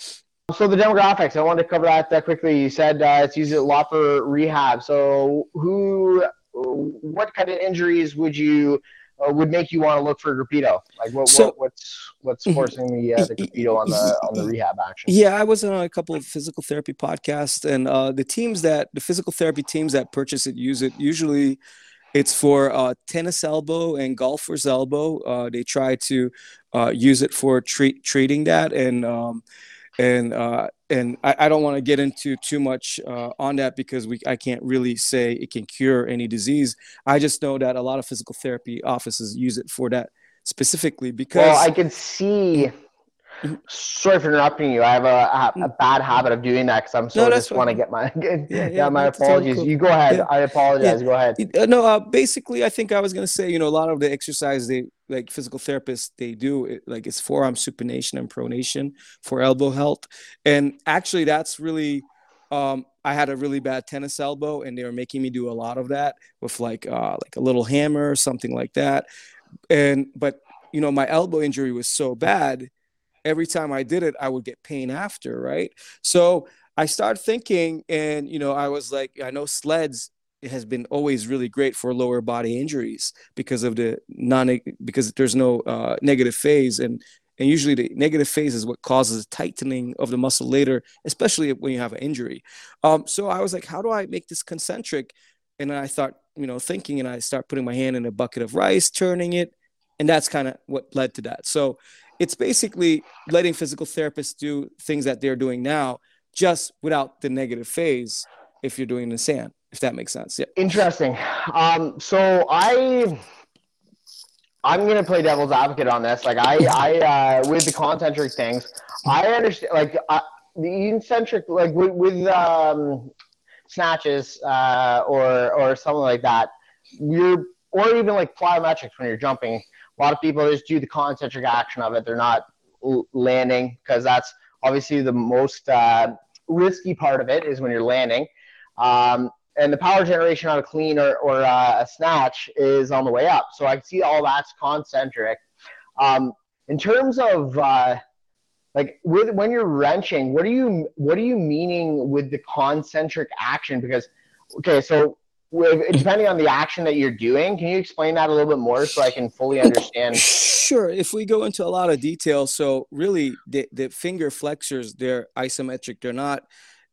B: So the demographics, I wanted to cover that, quickly. You said uh, it's used a lot for rehab. So who, what kind of injuries would you would make you want to look for Gripedo? Like what, so, what what's what's forcing the uh, the on the on the rehab action?
C: Yeah, I was on a couple of physical therapy podcasts, and uh, the teams that the physical therapy teams that purchase it use it usually. It's for uh, tennis elbow and golfer's elbow. Uh, they try to uh, use it for treat, treating that, and um, and uh, and I, I don't want to get into too much uh, on that because we I can't really say it can cure any disease. I just know that a lot of physical therapy offices use it for that specifically because
B: well, I can see Sorry for interrupting you. I have a, a, bad habit of doing that because I'm so no, just want to get my yeah, yeah, yeah my apologies. Cool. You go ahead. Yeah. I apologize. Go ahead.
C: Uh, no, uh, basically, I think I was gonna say, you know, a lot of the exercise they like physical therapists they do it, like it's forearm supination and pronation for elbow health, and actually, that's really. Um, I had a really bad tennis elbow, and they were making me do a lot of that with like uh, like a little hammer or something like that. And but you know, my elbow injury was so bad every time I did it, I would get pain after, right? So I started thinking, and you know, I was like, I know sleds has been always really great for lower body injuries because of the non because there's no uh, negative phase. And and usually the negative phase is what causes a tightening of the muscle later especially when you have an injury. Um, so i was like how do i make this concentric? And i thought you know thinking and i start putting my hand in a bucket of rice turning it and that's kind of what led to that. So it's basically letting physical therapists do things that they're doing now, just without the negative phase. If you're doing the sand, if that makes sense. Yeah.
B: Interesting. Um, so I. I'm gonna play devil's advocate on this. Like I, I uh, with the concentric things, I understand. Like uh, the eccentric, like with, with um, snatches uh, or or something like that. You're or even like plyometrics when you're jumping a lot of people just do the concentric action of it. They're not landing because that's obviously the most uh, risky part of it is when you're landing. Um, and the power generation on a clean or, or uh, a snatch is on the way up. So I see all that's concentric. Um, in terms of uh, like with when you're wrenching, what are you what are you meaning with the concentric action? Because okay, so with, depending on the action that you're doing. Can you explain that a little bit more so I can fully understand?
C: Sure. If we go into a lot of detail, so really the, the finger flexors, they're isometric. They're not.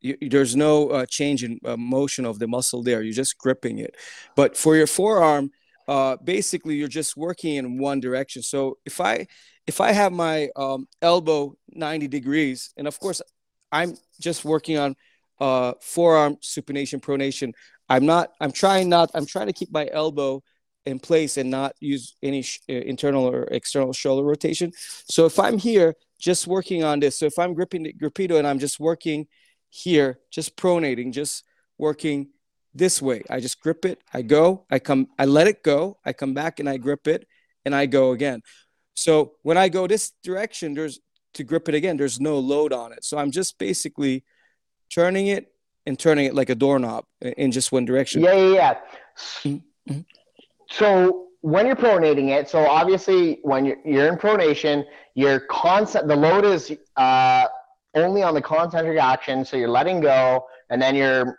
C: You, there's no uh, change in uh, motion of the muscle there. You're just gripping it. But for your forearm, uh, basically you're just working in one direction. So if I if I have my um, elbow 90 degrees, and of course I'm just working on uh, forearm supination, pronation. I'm not. I'm trying not. I'm trying to keep my elbow in place and not use any sh- uh, internal or external shoulder rotation. So if I'm here just working on this, so if I'm gripping the Gripedo and I'm just working here, just pronating, just working this way, I just grip it, I go, I come, I let it go, I come back and I grip it and I go again. So when I go this direction, there's to grip it again, there's no load on it. So I'm just basically turning it and turning it like a doorknob in just one direction.
B: Yeah, yeah, yeah. Mm-hmm. So when you're pronating it, so obviously when you're, you're in pronation, your concept, the load is uh, only on the concentric action. So you're letting go, and then you're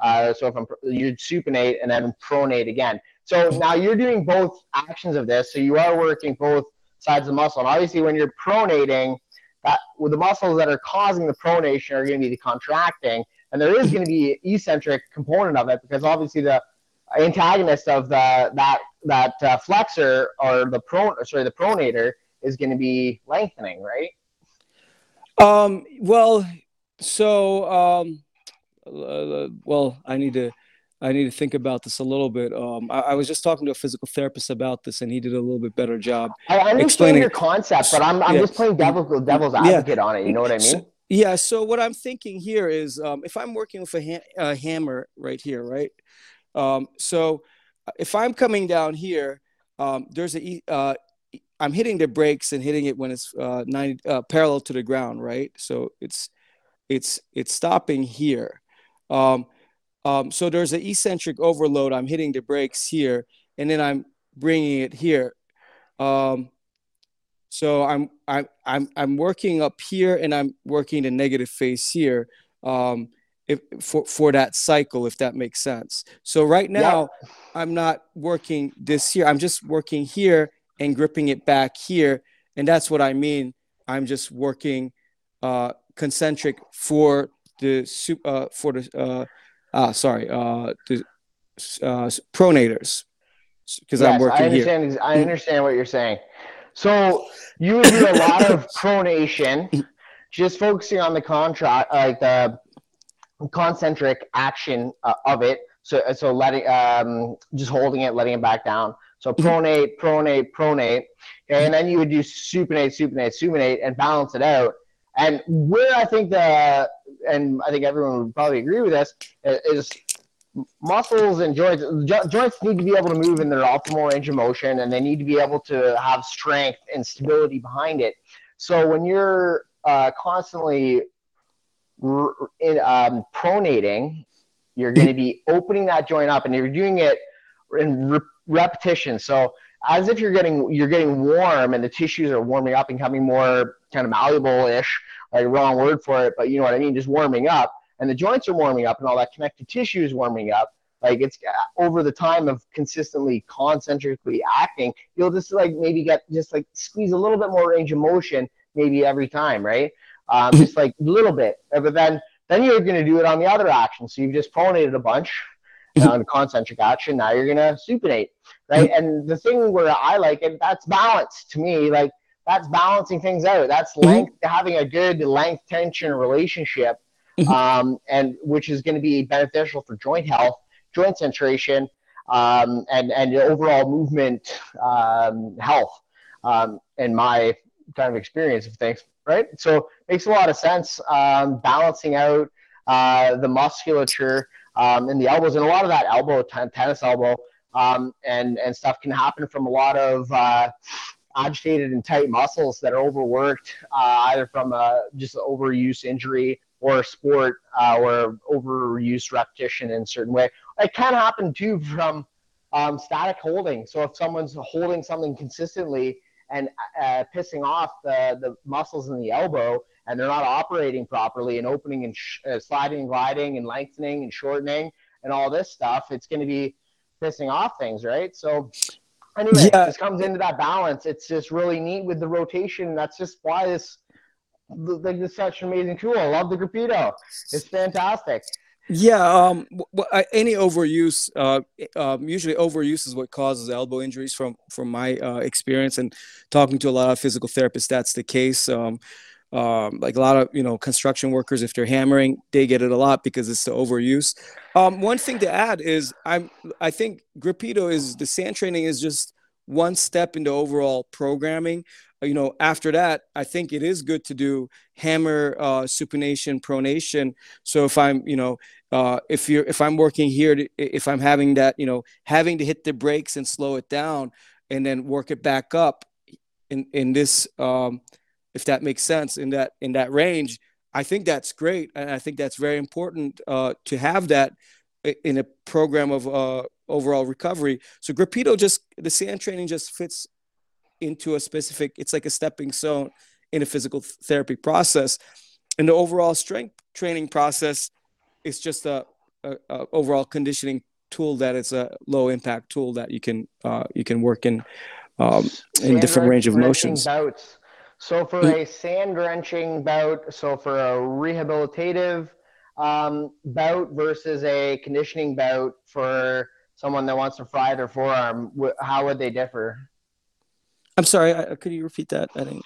B: uh, so if I'm you supinate and then pronate again. So now you're doing both actions of this. So you are working both sides of the muscle. And obviously, when you're pronating, that with the muscles that are causing the pronation are going to be the contracting and there is going to be an eccentric component of it because obviously the antagonist of the that that uh, flexor or the pro sorry the pronator is going to be lengthening, right?
C: Um. Well, so um, uh, well, I need to. I need to think about this a little bit. Um, I, I, was just talking to a physical therapist about this, and he did a little bit better job.
B: I understand your concept, but I'm, I'm yeah. just playing devil's, devil's advocate yeah. on it. You know what I mean? So,
C: yeah. So what I'm thinking here is, um, if I'm working with a, ha- a, hammer right here, right? Um, so if I'm coming down here, um, there's a uh, I'm hitting the brakes and hitting it when it's uh, 90 uh, parallel to the ground, right? So it's it's it's stopping here. Um, um, so there's an eccentric overload. I'm hitting the brakes here, and then I'm bringing it here. Um, so I'm I'm I'm I'm working up here, and I'm working the negative phase here. Um, if, for for that cycle, if that makes sense. So right now, yeah. I'm not working this here. I'm just working here and gripping it back here, and that's what I mean. I'm just working uh, concentric for the uh, for the uh, ah sorry uh, the uh, pronators
B: because yes, I'm working I understand, here. I understand what you're saying. So you would do a lot of pronation, just focusing on the contract, like the concentric action uh, of it. So so letting um, just holding it, letting it back down. So mm-hmm. pronate, pronate, pronate, and then you would do supinate, supinate, supinate, and balance it out. And where I think the and I think everyone would probably agree with this is muscles and joints jo- joints need to be able to move in their optimal range of motion and they need to be able to have strength and stability behind it so when you're uh, constantly r- in, um, pronating you're going to be opening that joint up and you're doing it in re- repetition. So as if you're getting you're getting warm and the tissues are warming up and becoming more kind of malleable-ish like wrong word for it but you know what i mean just warming up. And the joints are warming up and all that connective tissue is warming up. Like it's uh, over the time of consistently concentrically acting you'll just like maybe get just like squeeze a little bit more range of motion maybe every time right? Um, just like a little bit. But then then you're going to do it on the other action. So you've just pronated a bunch on concentric action now you're going to supinate right and the thing where i like it that's balance to me like that's balancing things out that's length having a good length tension relationship Mm-hmm. um, and which is going to be beneficial for joint health, joint centration, um, and and overall movement um, health. Um, in my kind of experience of things, right? So makes a lot of sense. Um, balancing out uh, the musculature um, in the elbows, and a lot of that elbow, tennis elbow, and and stuff can happen from a lot of uh, agitated and tight muscles that are overworked, uh, either from a just overuse injury or sport uh, or overuse repetition in a certain way. It can happen too from um, static holding. So if someone's holding something consistently and uh, pissing off the, the muscles in the elbow and they're not operating properly and opening and sh- uh, sliding and gliding and lengthening and shortening and all this stuff, it's going to be pissing off things, right? So anyway, yeah. this comes into that balance. It's just really neat with the rotation. That's just why this like this such an amazing tool. I love the Gripedo. It's fantastic.
C: Yeah, um, any overuse, uh, um, usually overuse is what causes elbow injuries. From from my uh, experience and talking to a lot of physical therapists, that's the case. Um, um, like a lot of you know construction workers, if they're hammering, they get it a lot because it's the overuse. Um, one thing to add is I'm I think Gripedo is the sand training is just one step into overall programming you know, after that, I think it is good to do hammer uh, supination, pronation. So if I'm, you know, uh, if you're, if I'm working here, if I'm having that, you know, having to hit the brakes and slow it down, and then work it back up in in this, um, if that makes sense, in that in that range, I think that's great, and I think that's very important uh, to have that in a program of uh, overall recovery. So Gripedo just the sand training just fits into a specific it's like a stepping stone in a physical therapy process and the overall strength training process is just a, a, a overall conditioning tool that is a low impact tool that you can uh, you can work in um, in different range of motions
B: bouts. So for mm. a sand drenching bout so for a rehabilitative um, bout versus a conditioning bout for someone that wants to fry their forearm how would they differ
C: I'm sorry. I, could you repeat that? I think.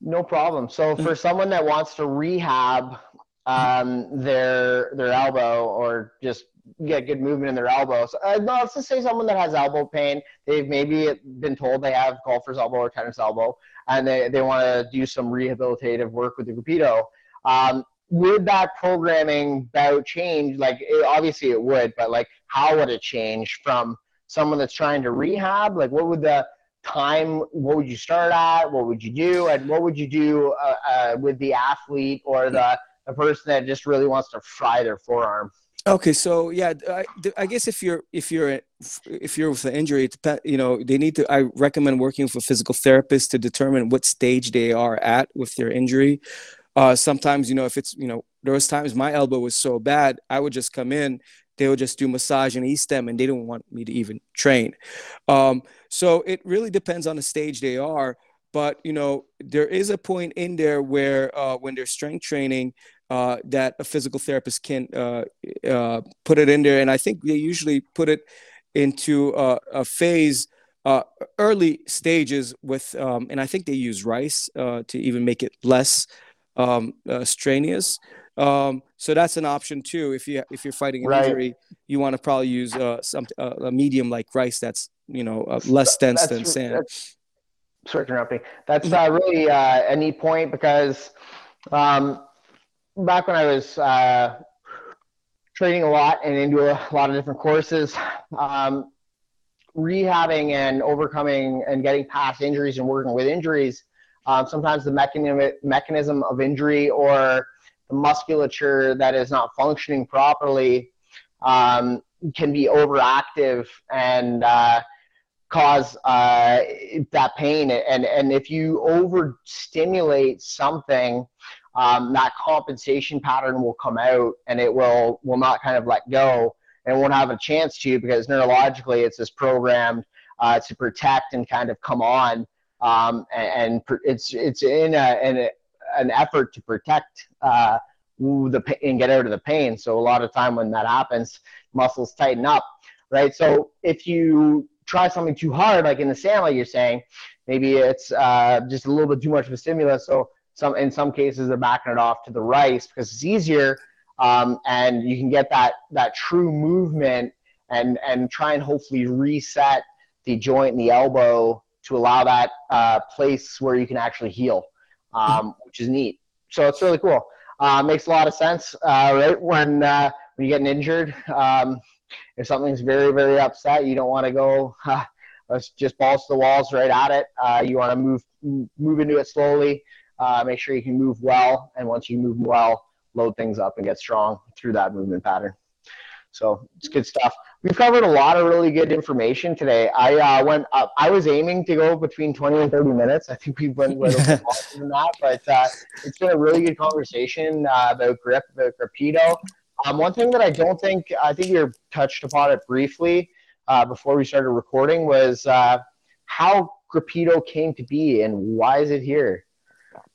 B: No problem. So for someone that wants to rehab um, their their elbow or just get good movement in their elbows, uh, let's just say someone that has elbow pain. They've maybe been told they have golfer's elbow or tennis elbow, and they, they want to do some rehabilitative work with the Gripedo. Um, would that programming bout change? Like, it, obviously it would, but like, how would it change from someone that's trying to rehab? Like, what would the time, what would you start at? What would you do? And what would you do uh, uh, with the athlete or the, the person that just really wants to fry their forearm?
C: Okay, so yeah, I, I guess if you're if you're if you're with an injury, you know, they need to. I recommend working with a physical therapist to determine what stage they are at with their injury. Uh, sometimes, you know, if it's you know, there was times my elbow was so bad, I would just come in, they would just do massage and e-stim, and they don't want me to even train. Um, so it really depends on the stage they are. But you know, there is a point in there where uh, when they're strength training, uh, that a physical therapist can uh, uh, put it in there. And I think they usually put it into a phase uh, early stages with, um, and I think they use rice uh, to even make it less um, strenuous. Um, so that's an option too. If you if you're fighting an right. injury, you want to probably use some a medium like rice that's you know less dense that's, than sand.
B: Sorry for interrupting. That's really a neat point because um, back when I was uh, training a lot and into a lot of different courses, um, rehabbing and overcoming and getting past injuries and working with injuries, um, sometimes the mechanism, mechanism of injury or the musculature that is not functioning properly um, can be overactive and uh, cause uh, that pain. And, and if you overstimulate something, um, that compensation pattern will come out and it will will not kind of let go and won't have a chance to because neurologically it's just programmed uh, to protect and kind of come on um, and, and, it's it's in, a, in a, an effort to protect uh, the and get out of the pain. So a lot of time when that happens, muscles tighten up, right? So if you try something too hard, like in the sand, like you're saying, maybe it's uh, just a little bit too much of a stimulus. So some in some cases they're backing it off to the rice because it's easier um, and you can get that that true movement and and try and hopefully reset the joint and the elbow to allow that uh, place where you can actually heal, um, which is neat. So it's really cool. Uh, makes a lot of sense, uh, right? When uh, when you're getting injured, um, if something's very very upset, you don't want to go. let's just balls to the walls right at it. Uh, you want to move move into it slowly. Uh, make sure you can move well, and once you move well, load things up and get strong through that movement pattern. So it's good stuff. We've covered a lot of really good information today. I uh, went up, I was aiming to go between 20 and 30 minutes. I think we went a little bit longer than that, but uh, it's been a really good conversation uh, about grip, about Gripedo. Um, one thing that I don't think, I think you touched upon it briefly uh, before we started recording was uh, how Gripedo came to be and why is it here?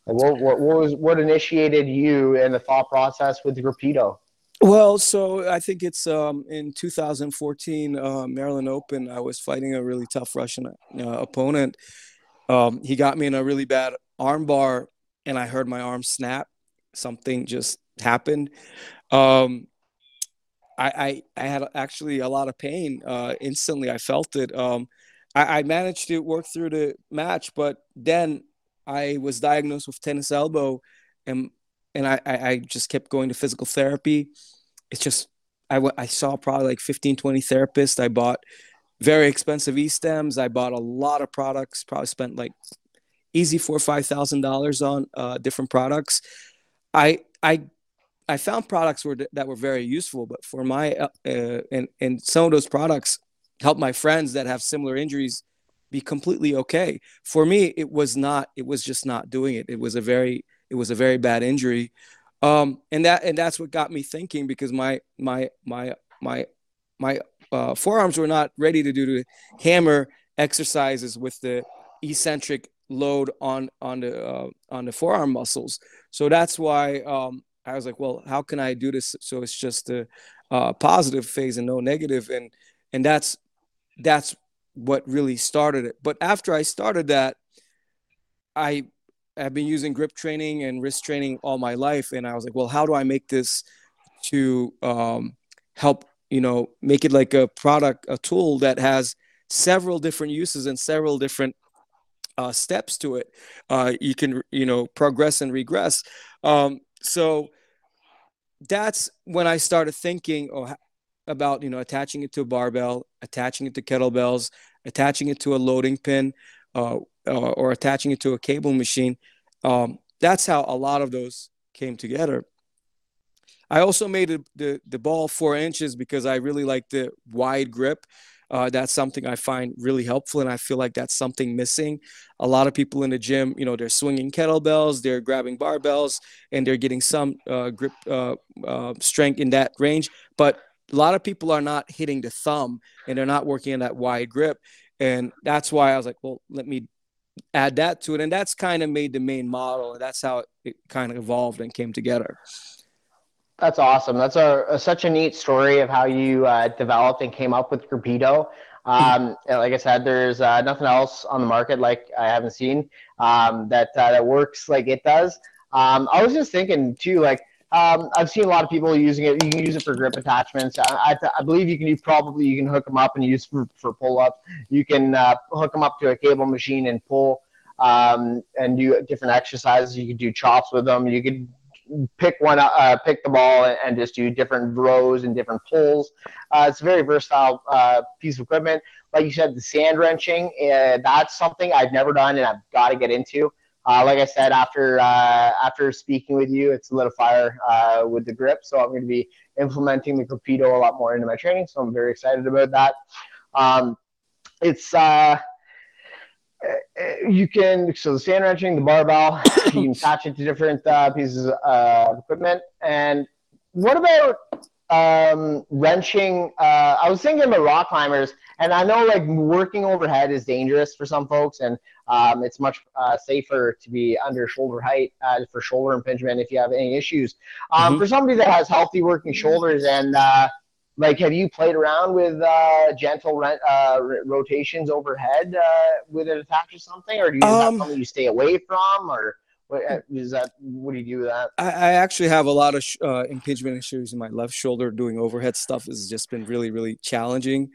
B: What, what, what, was what initiated you and the thought process with Gripedo?
C: Well, so I think it's um, in 2014 uh, Maryland Open. I was fighting a really tough Russian uh, opponent. Um, he got me in a really bad armbar, and I heard my arm snap. Something just happened. Um, I, I, I had actually a lot of pain uh, instantly. I felt it. Um, I, I managed to work through the match, but then I was diagnosed with tennis elbow, and and I I just kept going to physical therapy. It's just I I saw probably like 15, 20 therapists. I bought very expensive e-stims. I bought a lot of products. Probably spent like easy four or five thousand dollars on uh, different products. I I I found products were that were very useful, but for my uh, and and some of those products help my friends that have similar injuries be completely okay. For me, it was not. It was just not doing it. It was a very it was a very bad injury, um, and that and that's what got me thinking because my my my my my uh, forearms were not ready to do the hammer exercises with the eccentric load on on the uh, on the forearm muscles. So that's why um, I was like, well, how can I do this so it's just a uh, positive phase and no negative, and and that's that's what really started it. But after I started that, I have been using grip training and wrist training all my life, and I was like, well, how do I make this to um, help? You know, make it like a product, a tool that has several different uses and several different uh, steps to it. Uh, you can, you know, progress and regress. Um, so that's when I started thinking, oh, about you know attaching it to a barbell, attaching it to kettlebells, attaching it to a loading pin, uh, uh, or attaching it to a cable machine. Um, that's how a lot of those came together. I also made the, the, ball four inches because I really like the wide grip. Uh, that's something I find really helpful, and I feel like that's something missing. A lot of people in the gym, you know, they're swinging kettlebells, they're grabbing barbells, and they're getting some uh, grip uh, uh strength in that range. But a lot of people are not hitting the thumb, and they're not working in that wide grip, and that's why I was like, well, let me add that to it, and that's kind of made the main model, and that's how it kind of evolved and came together.
B: That's awesome. That's a, a, such a neat story of how you uh, developed and came up with Gripedo. Um, like I said, there's uh, nothing else on the market like I haven't seen um, that uh, that works like it does. Um, I was just thinking too, like um, I've seen a lot of people using it. You can use it for grip attachments. I, I, I believe you can use probably you can hook them up and use for, for pull ups. You can uh, hook them up to a cable machine and pull um, and do different exercises. You can do chops with them. You could pick one, uh, pick the ball, and, and, just do different rows and different pulls. Uh, it's a very versatile uh, piece of equipment. Like you said, the sand wrenching, uh, that's something I've never done and I've got to get into. Uh, like I said, after uh, after speaking with you, it's lit a fire with the grip. So I'm going to be implementing the Gripedo a lot more into my training. So I'm very excited about that. Um, it's you can so the sand wrenching, the barbell, you can attach it to different uh, pieces of equipment. And what about um, wrenching? Uh, I was thinking about rock climbers, and I know like working overhead is dangerous for some folks, and um, it's much uh, safer to be under shoulder height uh, for shoulder impingement if you have any issues. Um, mm-hmm. For somebody that has healthy working shoulders and uh, like have you played around with uh, gentle rent, uh, rotations overhead uh, with an attached or something or do you um, something you stay away from or what uh, is that what do you do with that
C: i, I actually have a lot of sh- uh, impingement issues in my left shoulder doing overhead stuff has just been really really challenging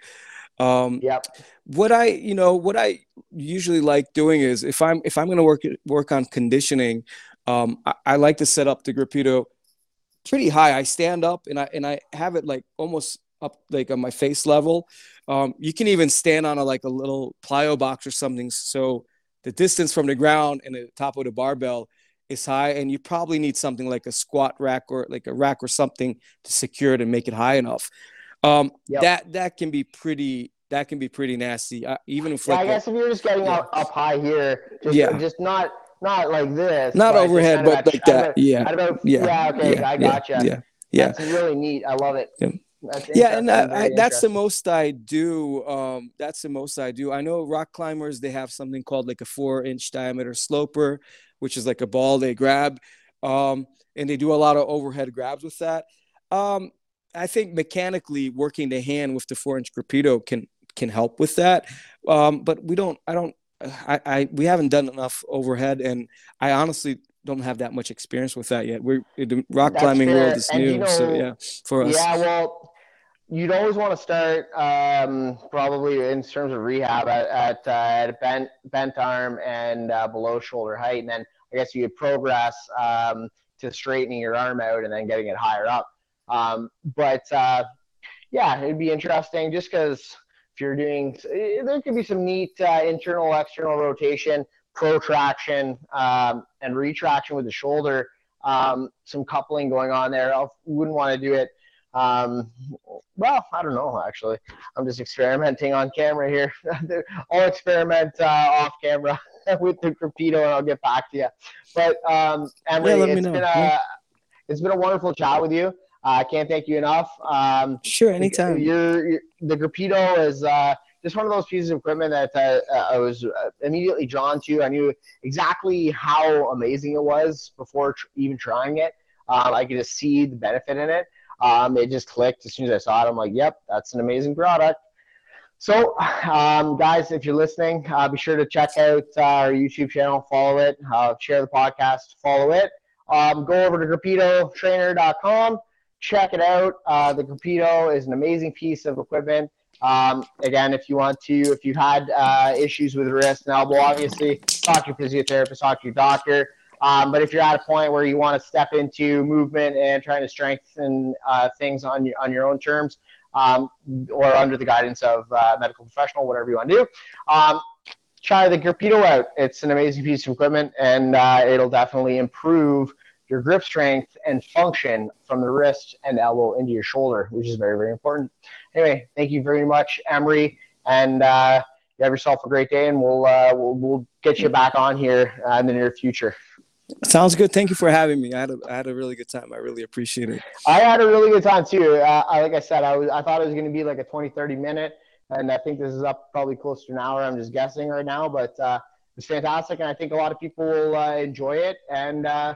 C: um
B: yep.
C: what i you know what i usually like doing is if i'm if i'm going to work work on conditioning um I, I like to set up the Gripedo pretty high. I stand up and I and I have it like almost up like on my face level. Um, you can even stand on a like a little plyo box or something. So the distance from the ground and the top of the barbell is high, and you probably need something like a squat rack or like a rack or something to secure it and make it high enough. Um, yep. That that can be pretty. That can be pretty nasty. Uh, even if
B: yeah,
C: like
B: I guess if you're just getting yeah. up, up high here, just, yeah, just not not like this.
C: Not overhead, but like that. About, yeah.
B: About, yeah. Yeah. Okay. I gotcha.
C: Yeah. Yeah. yeah.
B: That's really neat. I love it.
C: Yeah. And I, I, that's the most I do. Um, that's the most I do. I know rock climbers they have something called like a four-inch diameter sloper, which is like a ball they grab, um, and they do a lot of overhead grabs with that. Um, I think mechanically working the hand with the four-inch Gripedo can can help with that, um, but we don't. I don't I, I we haven't done enough overhead, and I honestly don't have that much experience with that yet. We're the rock That's climbing fair. world is and new, you know, so yeah, for us.
B: Yeah, well, you'd always want to start um, probably in terms of rehab at at, uh, at bent bent arm and uh, below shoulder height, and then I guess you would progress um, to straightening your arm out and then getting it higher up. Um, but uh, yeah, it'd be interesting just because if you're doing, eh, there could be some neat uh, internal, external rotation, protraction, um, and retraction with the shoulder. Um, some coupling going on there. I wouldn't want to do it. Um, well, I don't know actually. I'm just experimenting on camera here. I'll experiment uh, off camera with the Gripedo, and I'll get back to you. But um, Emre, yeah, it's been a it's been a wonderful chat with you. I can't thank you enough. Um,
C: sure, anytime.
B: You're, you're, the Gripedo is uh, just one of those pieces of equipment that uh, I was uh, immediately drawn to. I knew exactly how amazing it was before tr- even trying it. Um, I could just see the benefit in it. Um, it just clicked as soon as I saw it. I'm like, yep, that's an amazing product. So, um, guys, if you're listening, uh, be sure to check out uh, our YouTube channel, follow it, uh, share the podcast, follow it. Um, go over to gruppettotrainer.com check it out. Uh, the Gripedo is an amazing piece of equipment. Um, again, if you want to, if you've had uh, issues with wrist and elbow, obviously talk to your physiotherapist, talk to your doctor. Um, but if you're at a point where you want to step into movement and trying to strengthen uh, things on your on your own terms, um, or under the guidance of uh, medical professional, whatever you want to do. Um, try the Gripedo out. It's an amazing piece of equipment, and uh, it'll definitely improve your grip strength and function from the wrist and elbow into your shoulder, which is very, very important. Anyway, thank you very much, Emre, and uh, you have yourself a great day, and we'll uh, we'll, we'll get you back on here uh, in the near future.
C: Sounds good. Thank you for having me. I had a, I had a really good time. I really appreciate it.
B: I had a really good time too. Uh, like I said, I was I thought it was going to be like a 20, 30 minute, and I think this is up probably close to an hour. I'm just guessing right now, but uh, it's fantastic, and I think a lot of people will uh, enjoy it, and uh,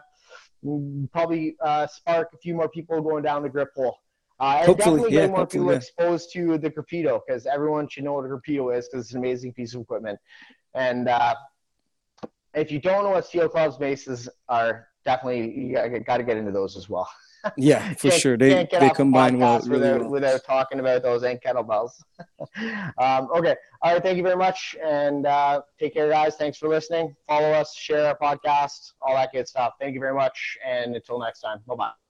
B: probably uh, spark a few more people going down the grip hole. Uh, and hopefully, definitely yeah, get more people yeah. exposed to the Gripedo because everyone should know what a Gripedo is because it's an amazing piece of equipment. And uh, if you don't know what steel clubs bases are, definitely you got to get into those as well.
C: yeah, for sure. They they combine well, really
B: without,
C: well
B: without talking about those and kettlebells. um, okay, all right. Thank you very much, and uh, take care, guys. Thanks for listening. Follow us, share our podcast, all that good stuff. Thank you very much, and until next time. Bye bye.